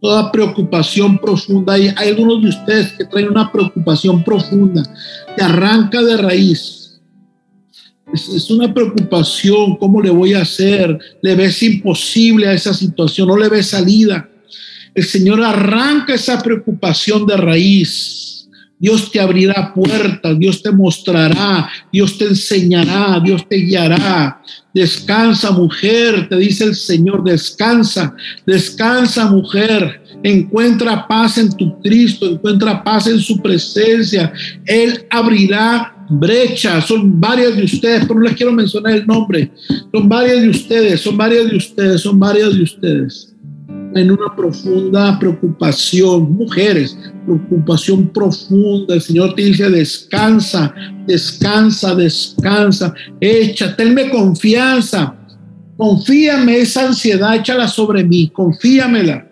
toda preocupación profunda. Hay, algunos de ustedes que traen una preocupación profunda, te arranca de raíz. Es, es, una preocupación, ¿cómo le voy a hacer? Le ves imposible a esa situación, no le ves salida. El Señor arranca esa preocupación de raíz Dios te abrirá puertas, Dios te mostrará, Dios te enseñará, Dios te guiará. Descansa mujer, te dice el Señor, descansa, descansa mujer, encuentra paz en tu Cristo, encuentra paz en su presencia. Él abrirá brechas, son varias de ustedes, pero no les quiero mencionar el nombre, son varias de ustedes, son varias de ustedes, son varias de ustedes en una profunda preocupación, mujeres, preocupación profunda. El Señor te dice, descansa, descansa, descansa, echa, tenme confianza, confíame esa ansiedad, échala sobre mí, confíamela.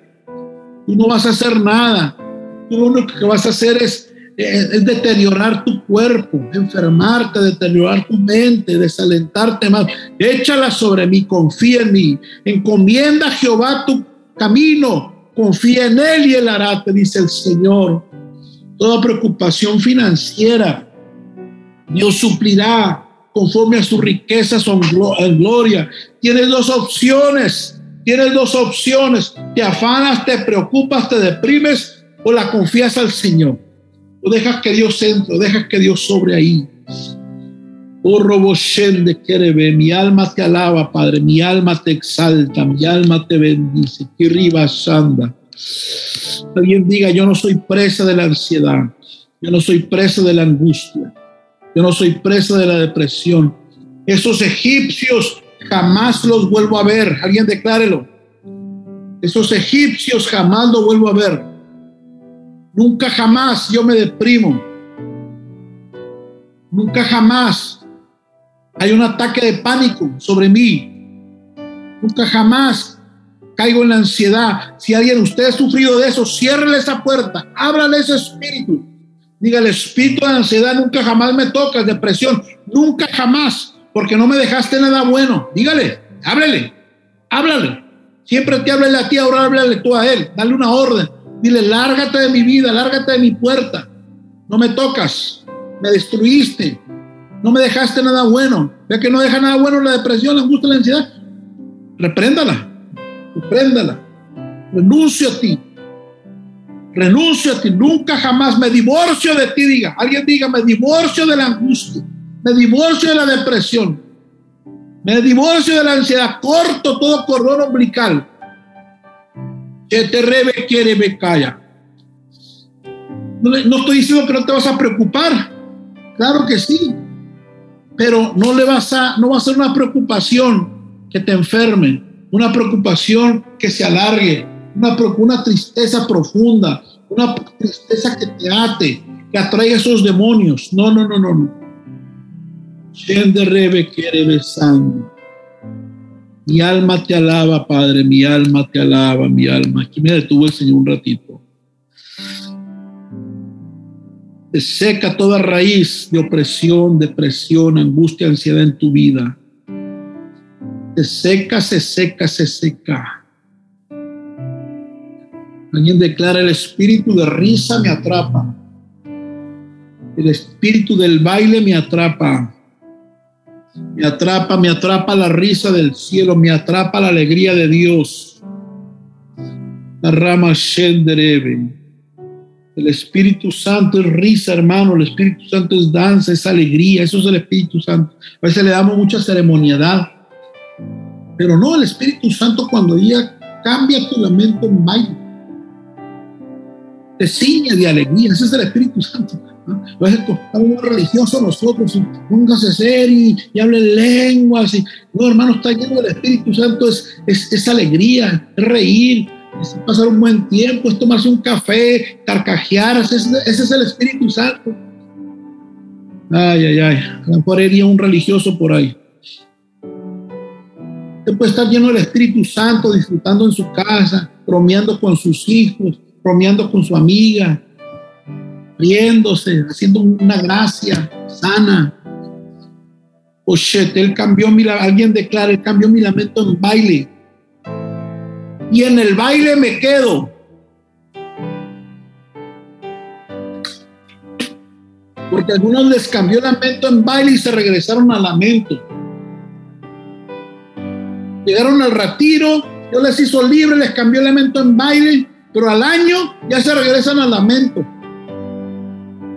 Tú no vas a hacer nada, tú lo único que vas a hacer es es deteriorar tu cuerpo, enfermarte, deteriorar tu mente, desalentarte más. Échala sobre mí, confía en mí. Encomienda a Jehová tu camino, confía en él y él hará, te dice el Señor. Toda preocupación financiera, Dios suplirá conforme a sus riquezas en gloria. Tienes dos opciones, tienes dos opciones. Te afanas, te preocupas, te deprimes o la confías al Señor. O dejas que Dios entre, o dejas que Dios sobre ahí. Oh Roboshen de mi alma te alaba, Padre, mi alma te exalta, mi alma te bendice. Kiriba Sanda. Alguien diga, yo no soy presa de la ansiedad, yo no soy presa de la angustia, yo no soy presa de la depresión. Esos egipcios jamás los vuelvo a ver. Alguien declárelo. Esos egipcios jamás los vuelvo a ver. Nunca jamás yo me deprimo. Nunca jamás hay un ataque de pánico sobre mí. Nunca jamás caigo en la ansiedad. Si alguien usted ha sufrido de eso, ciérrele esa puerta, ábrale ese espíritu. Diga, el espíritu de ansiedad nunca jamás me toca, depresión, nunca jamás, porque no me dejaste nada bueno. Dígale, háblele, háblale. Siempre te háblele a ti, ahora háblale tú a él, dale una orden. Dile, lárgate de mi vida, lárgate de mi puerta. No me tocas, me destruiste, no me dejaste nada bueno. Ya que no deja nada bueno la depresión, la angustia, la ansiedad. Repréndala, repréndala. Renuncio a ti. Renuncio a ti. Nunca jamás me divorcio de ti. Diga, alguien diga, me divorcio de la angustia. Me divorcio de la depresión. Me divorcio de la ansiedad. Corto todo cordón umbilical que te rebe quiere me calla. No, estoy diciendo que no te vas a preocupar. Claro que sí. Pero no le vas a, no va a ser una preocupación que te enferme, una preocupación que se alargue, una, una tristeza profunda, una tristeza que te ate, que atraiga esos demonios. No, no, no, no, no. rebe quiere besando. Mi alma te alaba, Padre, mi alma te alaba, mi alma. Aquí me detuvo el Señor un ratito. Seca toda raíz de opresión, depresión, angustia, ansiedad en tu vida. Se seca, se seca, se seca. Alguien declara, el espíritu de risa me atrapa. El espíritu del baile me atrapa. Me atrapa, me atrapa la risa del cielo, me atrapa la alegría de Dios. La rama. El Espíritu Santo es risa, hermano. El Espíritu Santo es danza, es alegría. Eso es el Espíritu Santo. A veces le damos mucha ceremonialidad. Pero no, el Espíritu Santo cuando ya cambia tu lamento en baile. Te ciñe de alegría. Ese es el Espíritu Santo. ¿no? estamos religiosos nosotros, póngase serio y, hable lenguas. Y, no, hermano, está lleno del Espíritu Santo, es, es, alegría, es reír, pasar un buen tiempo, es tomarse un café, carcajear, ese, es el Espíritu Santo. Ay, ay, ay, a lo mejor un religioso por ahí. Usted puede estar lleno del Espíritu Santo, disfrutando en su casa, bromeando con sus hijos, bromeando con su amiga, riéndose, haciendo una gracia sana. Oye, él cambió mi, alguien declara, él cambió mi lamento en baile. Y en el baile me quedo. Porque algunos les cambió lamento en baile y se regresaron al lamento. Llegaron al retiro, yo les hizo libre, les cambió el lamento en baile, pero al año ya se regresan al lamento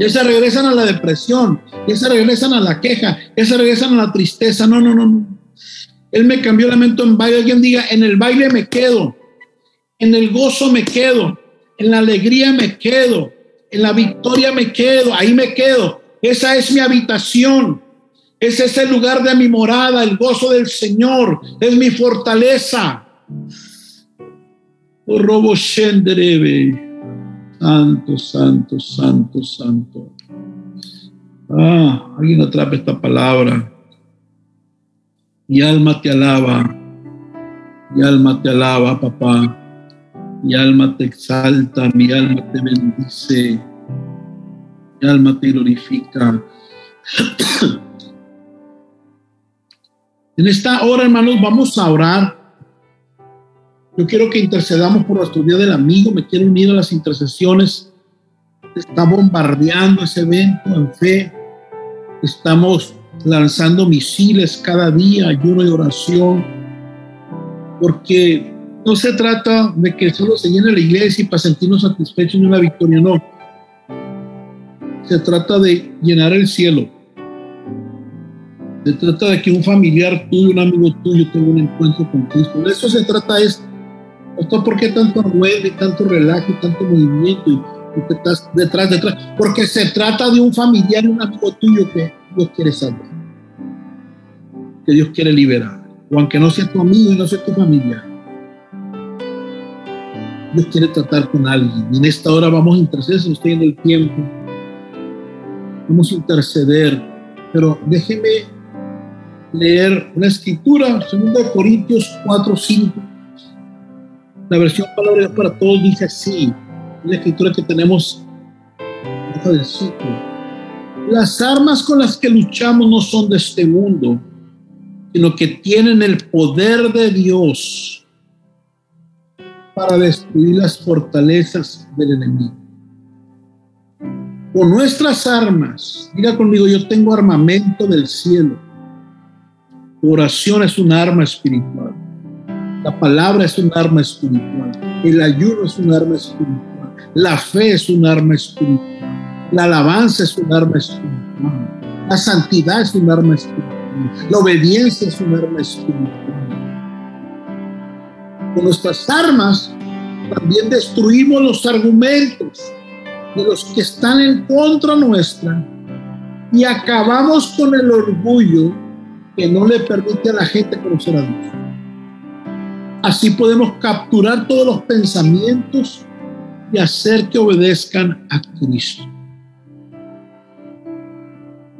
ya se regresan a la depresión, ya se regresan a la queja, ya se regresan a la tristeza. No, no, no, no. Él me cambió lamento en baile. Alguien diga, en el baile me quedo, en el gozo me quedo, en la alegría me quedo, en la victoria me quedo, ahí me quedo. Esa es mi habitación. Ese es el lugar de mi morada, el gozo del Señor, es mi fortaleza. Oh, robo. Santo, santo, santo, santo. Ah, alguien atrapa esta palabra. Mi alma te alaba. Mi alma te alaba, papá. Mi alma te exalta, mi alma te bendice. Mi alma te glorifica. en esta hora, hermanos, vamos a orar. Yo quiero que intercedamos por nuestro día del amigo. Me quiero unir a las intercesiones. Está bombardeando ese evento en fe. Estamos lanzando misiles cada día, ayuno y oración. Porque no se trata de que solo se llene la iglesia y para sentirnos satisfechos en una victoria, no. Se trata de llenar el cielo. Se trata de que un familiar tuyo, un amigo tuyo tenga un encuentro con Cristo. De eso se trata esto. ¿Por qué tanto ruido y tanto relajo y tanto movimiento y, que estás detrás, detrás? Porque se trata de un familiar, un amigo tuyo que Dios quiere salvar. Que Dios quiere liberar. O aunque no sea tu amigo y no sea tu familiar Dios quiere tratar con alguien. En esta hora vamos a interceder, se nos está el tiempo. Vamos a interceder. Pero déjeme leer una escritura, 2 Corintios 4, 5. La versión Palabra para Todos dice así. La escritura que tenemos del Las armas con las que luchamos no son de este mundo, sino que tienen el poder de Dios para destruir las fortalezas del enemigo. Con nuestras armas, diga conmigo, yo tengo armamento del cielo. Oración es un arma espiritual. La palabra es un arma espiritual. El ayuno es un arma espiritual. La fe es un arma espiritual. La alabanza es un arma espiritual. La santidad es un arma espiritual. La obediencia es un arma espiritual con nuestras armas también destruimos los argumentos de los que están en contra nuestra y acabamos con el orgullo que no le permite a la gente conocer a Dios. Así podemos capturar todos los pensamientos y hacer que obedezcan a Cristo.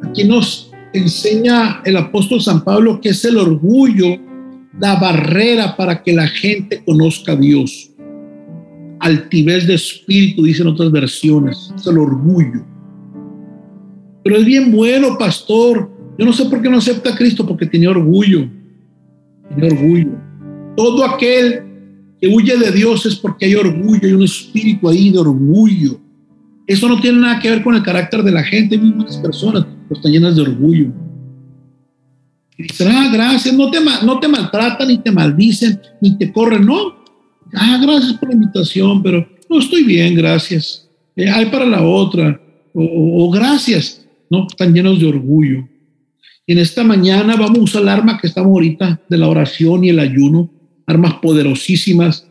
Aquí nos enseña el apóstol San Pablo que es el orgullo la barrera para que la gente conozca a Dios. Altivez de espíritu, dicen otras versiones, es el orgullo. Pero es bien bueno, pastor. Yo no sé por qué no acepta a Cristo, porque tiene orgullo. Tiene orgullo. Todo aquel que huye de Dios es porque hay orgullo, hay un espíritu ahí de orgullo. Eso no tiene nada que ver con el carácter de la gente, muchas personas que están llenas de orgullo. Ah, gracias, no te, maltratan, ni te maldicen, ni te corren, no. Ah, gracias por la invitación, pero no estoy bien, gracias. Eh, hay para la otra. O, gracias, ¿no? Están llenos de orgullo. En esta mañana vamos a usar el arma que estamos ahorita de la oración y el ayuno, armas poderosísimas,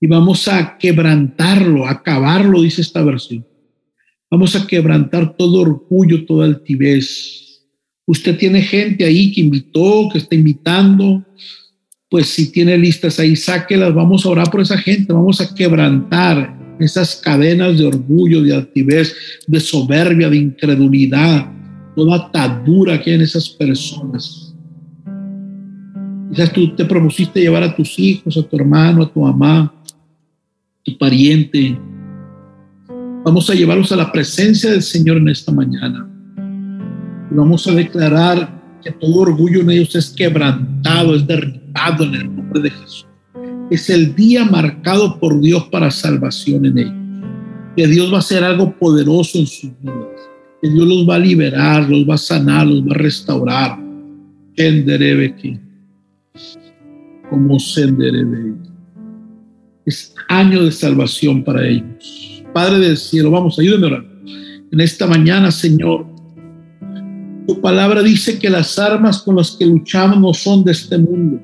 y vamos a quebrantarlo, acabarlo, dice esta versión. Vamos a quebrantar todo orgullo, toda altivez, Usted tiene gente ahí que invitó, que está invitando. Pues si tiene listas ahí, sáquelas. Vamos a orar por esa gente. Vamos a quebrantar esas cadenas de orgullo, de altivez, de soberbia, de incredulidad, toda atadura que hay en esas personas. Quizás tú te propusiste llevar a tus hijos, a tu hermano, a tu mamá, a tu pariente. Vamos a llevarlos a la presencia del Señor en esta mañana vamos a declarar que todo orgullo en ellos es quebrantado, es derribado en el nombre de Jesús. Es el día marcado por Dios para salvación en ellos. Que Dios va a hacer algo poderoso en sus vidas. Que Dios los va a liberar, los va a sanar, los va a restaurar. Como senderebe. Es año de salvación para ellos. Padre del cielo, vamos, a orar. En esta mañana, Señor, tu palabra dice que las armas con las que luchamos no son de este mundo,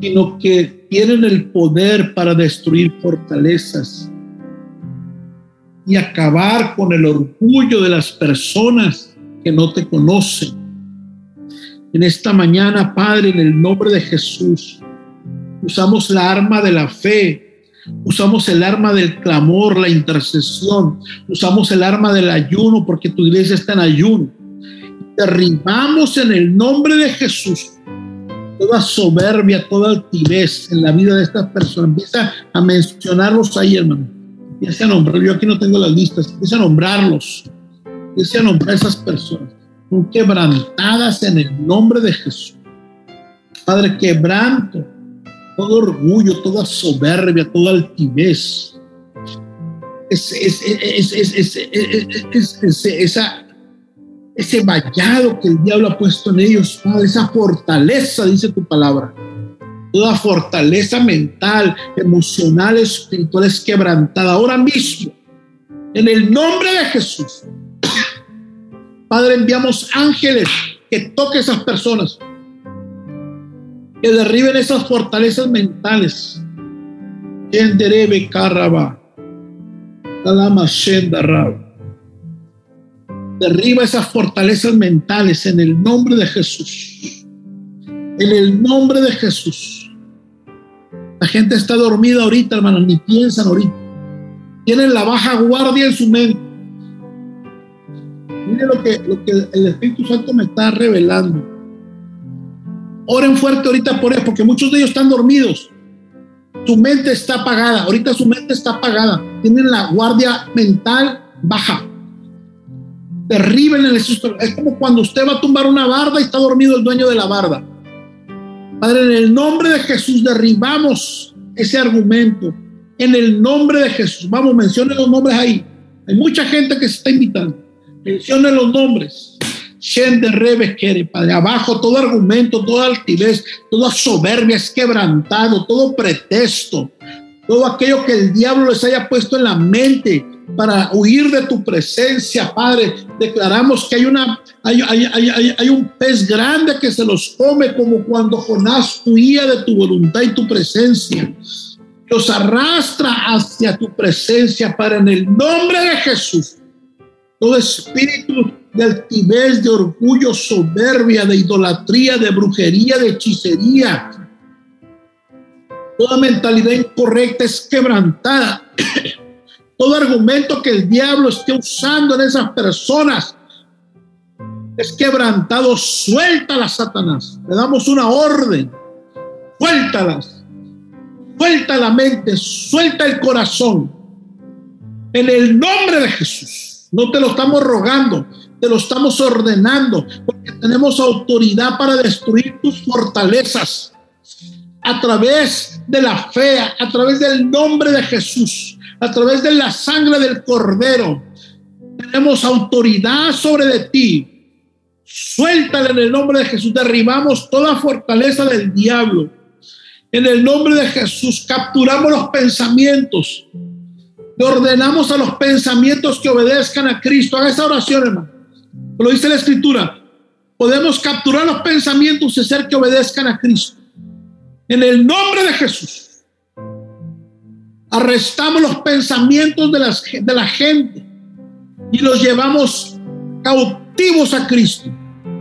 sino que tienen el poder para destruir fortalezas y acabar con el orgullo de las personas que no te conocen. En esta mañana, Padre, en el nombre de Jesús, usamos la arma de la fe Usamos el arma del clamor, la intercesión. Usamos el arma del ayuno porque tu iglesia está en ayuno. Derribamos en el nombre de Jesús toda soberbia, toda altivez en la vida de estas personas. Empieza a mencionarlos ahí, hermano. Empiece a nombrar, yo aquí no tengo las listas, empiece a nombrarlos, empiece a nombrar esas personas. Son quebrantadas en el nombre de Jesús. Padre, quebranto todo orgullo, toda soberbia, toda altivez. Ese, esa, ese vallado que el diablo ha puesto en ellos, Padre, esa fortaleza, dice tu palabra toda fortaleza mental, emocional, espiritual es quebrantada ahora mismo. En el nombre de Jesús. Padre, enviamos ángeles que toquen a esas personas, que derriben esas fortalezas mentales. Derriba esas fortalezas mentales en el nombre de Jesús. En el nombre de Jesús. La gente está dormida ahorita, hermanos, ni piensan ahorita. Tienen la baja guardia en su mente. Mire lo que, lo que el Espíritu Santo me está revelando. Oren fuerte ahorita por eso, porque muchos de ellos están dormidos. Su mente está apagada. Ahorita su mente está apagada. Tienen la guardia mental baja. Derriben el susto. Es como cuando usted va a tumbar una barda y está dormido el dueño de la barda. Padre, en el nombre de Jesús derribamos ese argumento. En el nombre de Jesús. Vamos, mencione los nombres ahí. Hay mucha gente que se está invitando. Mencione los nombres. Padre. Abajo todo argumento, toda altivez, toda soberbia es quebrantado, todo pretexto, todo aquello que el diablo les haya puesto en la mente para huir de tu presencia, Padre. Declaramos que hay, una, hay, hay, hay, un pez grande que se los come como cuando Jonás huía de tu voluntad y tu presencia. Los arrastra hacia tu presencia, Padre, en el nombre de Jesús. Todo espíritu de altivez, de orgullo, soberbia, de idolatría, de brujería, de hechicería, toda mentalidad incorrecta es quebrantada todo argumento que el diablo esté usando en esas personas es quebrantado. Suéltalas, Satanás. Le damos una orden. Suéltalas. Suelta la mente, suelta el corazón. En el nombre de Jesús. No te lo estamos rogando, te lo estamos ordenando, porque tenemos autoridad para destruir tus fortalezas a través de la fe, a través del nombre de Jesús a través de la sangre del cordero. Tenemos autoridad sobre de ti. Suéltale en el nombre de Jesús. Derribamos toda fortaleza del diablo. En el nombre de Jesús capturamos los pensamientos. Le ordenamos a los pensamientos que obedezcan a Cristo. Haga esa oración, hermano. Lo dice la Escritura. Podemos capturar los pensamientos y hacer que obedezcan a Cristo. En el nombre de Jesús. Arrestamos los pensamientos de, las, de la gente y los llevamos cautivos a Cristo.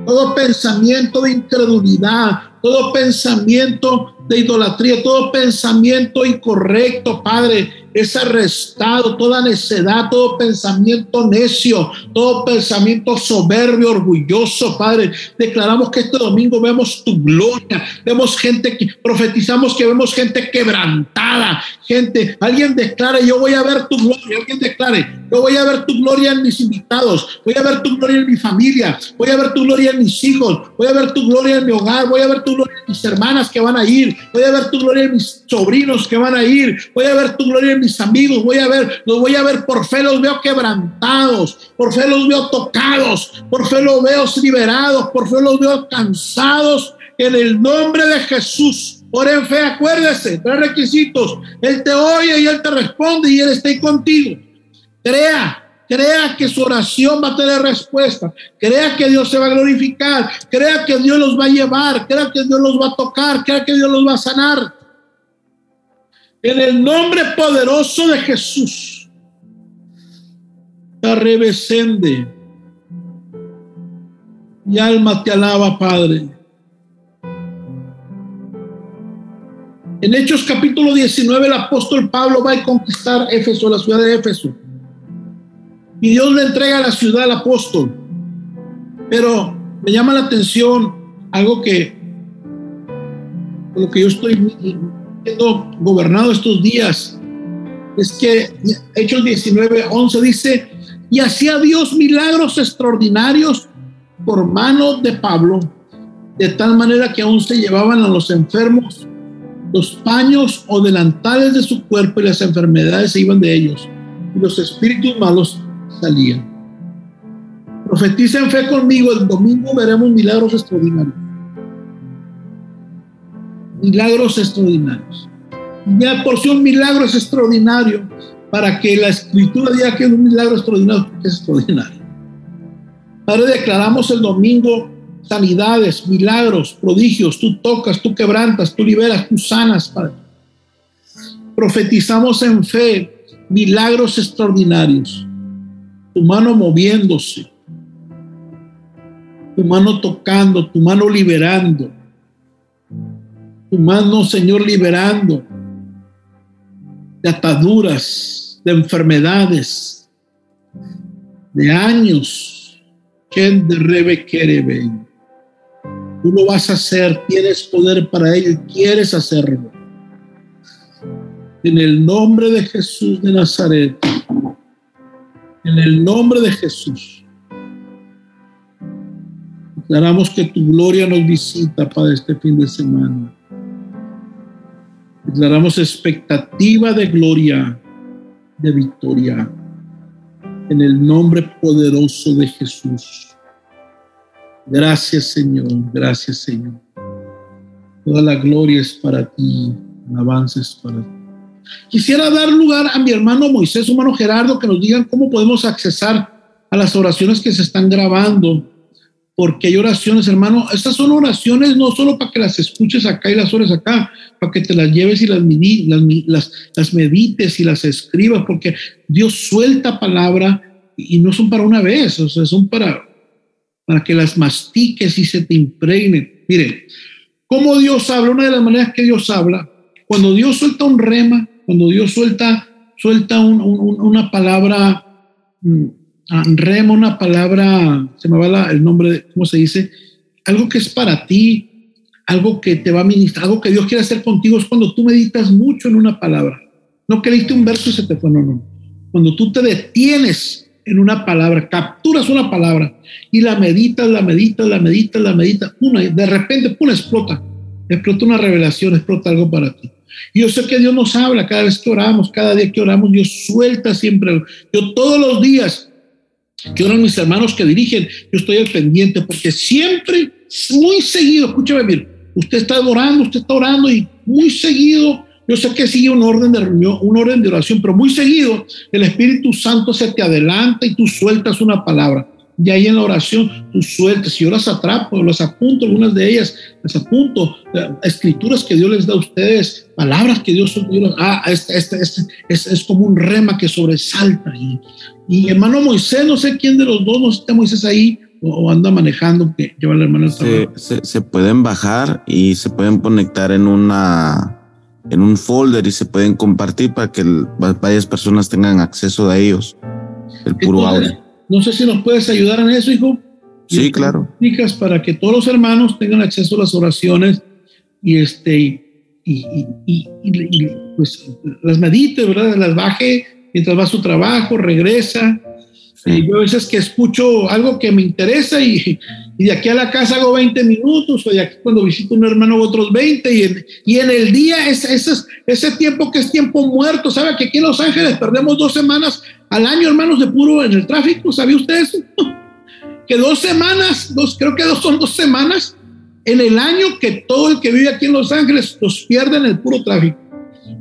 Todo pensamiento de incredulidad, todo pensamiento de idolatría, todo pensamiento incorrecto, Padre, es arrestado, toda necedad, todo pensamiento necio, todo pensamiento soberbio, orgulloso, Padre. Declaramos que este domingo vemos tu gloria, vemos gente que profetizamos que vemos gente quebrantada, gente, alguien declare, yo voy a ver tu gloria, alguien declare, yo voy a ver tu gloria en mis invitados, voy a ver tu gloria en mi familia, voy a ver tu gloria en mis hijos, voy a ver tu gloria en mi hogar, voy a ver tu gloria en mis hermanas que van a ir, voy a ver tu gloria en mis sobrinos que van a ir, voy a ver tu gloria en mis amigos, voy a ver, los voy a ver por fe, los veo quebrantados, por fe los veo tocados, por fe los veo liberados, por fe los veo cansados en el nombre de Jesús. Por en fe, acuérdese, tres requisitos. Él te oye y Él te responde y Él está contigo. Crea, crea que su oración va a tener respuesta. Crea que Dios se va a glorificar. Crea que Dios los va a llevar. Crea que Dios los va a tocar. Crea que Dios los va a sanar. En el nombre poderoso de Jesús. Revesende. Mi alma te alaba, Padre. En Hechos capítulo 19, el apóstol Pablo va a conquistar Éfeso, la ciudad de Éfeso. Y Dios le entrega la ciudad al apóstol. Pero me llama la atención algo que, lo que yo estoy siendo gobernado estos días, es que Hechos 19, 11 dice, y hacía Dios milagros extraordinarios por mano de Pablo, de tal manera que aún se llevaban a los enfermos los paños o delantales de su cuerpo y las enfermedades se iban de ellos, y los espíritus malos salían. Profetiza en fe conmigo, el domingo veremos milagros extraordinarios. Milagros extraordinarios. Ya por si un milagro es extraordinario, para que la escritura diga que es un milagro extraordinario, porque declaramos el domingo sanidades, milagros, prodigios. Tú tocas, tú quebrantas, tú liberas, tú sanas, Padre. Profetizamos en fe milagros extraordinarios. Tu mano moviéndose, tu mano tocando, tu mano liberando, tu mano, Señor, liberando de ataduras, de enfermedades, de años. ¿Quién de Rebe quiere? Tú lo vas a hacer, tienes poder para ello quieres hacerlo. En el nombre de Jesús de Nazaret, en el nombre de Jesús, declaramos que tu gloria nos visita para este fin de semana. Declaramos expectativa de gloria, de victoria, en el nombre poderoso de Jesús. Gracias Señor, gracias Señor. Toda la gloria es para ti, alabanza es para ti. Quisiera dar lugar a mi hermano Moisés, su hermano Gerardo, que nos digan cómo podemos accesar a las oraciones que se están grabando, porque hay oraciones, hermano. Estas son oraciones no solo para que las escuches acá y las ores acá, para que te las lleves y las, medites y las escribas, porque Dios suelta palabra y no son para una vez, o sea, son para para que las mastiques y se te impregnen. Mire, cómo Dios habla, una de las maneras que Dios habla, cuando Dios suelta un rema, cuando Dios suelta, suelta una palabra, mm, rema, una palabra, se me va el nombre, ¿cómo se dice? Algo que es para ti, algo que te va a ministrar, algo que Dios quiere hacer contigo, es cuando tú meditas mucho en una palabra. No que leíste un verso y se te fue, no, no. Cuando tú te detienes en una palabra, capturas una palabra y la meditas, la meditas, la meditas, la meditas, una, de repente, explota, explota una revelación, explota algo para ti. Yo sé que Dios nos habla cada vez que oramos, cada día que oramos, Dios suelta siempre. Yo todos los días que oran mis hermanos que dirigen, yo estoy al pendiente porque siempre, muy seguido, escúchame bien, usted está orando, usted está orando y muy seguido yo sé que sigue un orden de reunión, un orden de oración, pero muy seguido el Espíritu Santo se te adelanta y tú sueltas una palabra. Y ahí en la oración tú sueltas, y yo las atrapo, las apunto, algunas de ellas, las apunto, eh, escrituras que Dios les da a ustedes, palabras que Dios, Dios ah, este, este, este, es, es, como un rema que sobresalta. Y, y hermano Moisés, no sé quién de los dos, no sé si está Moisés ahí, o, anda manejando que lleva el hermano se, se, se, pueden bajar y se pueden conectar en una en un folder y se pueden compartir para que varias personas tengan acceso a ellos. El puro audio. No sé si nos puedes ayudar en eso, hijo. Sí, claro. Para que todos los hermanos tengan acceso a las oraciones y este y, y, pues las medite, ¿verdad? Las baje mientras va a su trabajo, regresa y yo a veces que escucho algo que me interesa y, y, de aquí a la casa hago 20 minutos, o de aquí cuando visito a un hermano otros 20, y en, y en el día es, ese, ese tiempo que es tiempo muerto, ¿sabe que aquí en Los Ángeles perdemos dos semanas al año, hermanos, de puro en el tráfico? ¿Sabía usted eso? que dos semanas, dos, creo que dos, son dos semanas en el año que todo el que vive aquí en Los Ángeles los pierde en el puro tráfico.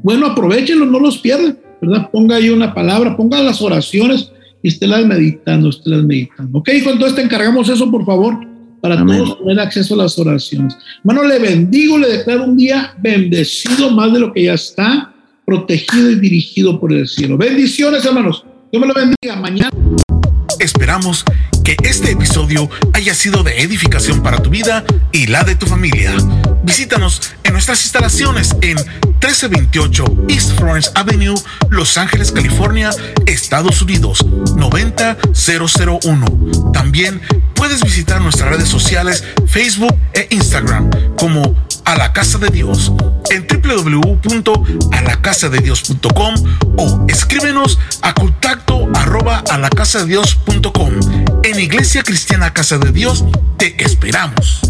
Bueno, aprovechenlo, no los pierden, ¿verdad? Ponga ahí una palabra, ponga las oraciones y estélas meditando, estélas meditando. Ok, hijo, entonces te encargamos eso, por favor, para todos tener acceso a las oraciones. Hermano, le bendigo, le declaro un día bendecido más de lo que ya está, protegido y dirigido por el cielo. Bendiciones, hermanos. Dios me lo bendiga. Mañana. Esperamos que este episodio haya sido de edificación para tu vida y la de tu familia. Visítanos en nuestras instalaciones en 1328 East Florence Avenue, Los Ángeles, California, Estados Unidos 90001. También puedes visitar nuestras redes sociales Facebook e Instagram como a la casa de Dios en www.alacasadedios.com o escríbenos a contacto arroba alacasadedios.com. En Iglesia Cristiana Casa de Dios te esperamos.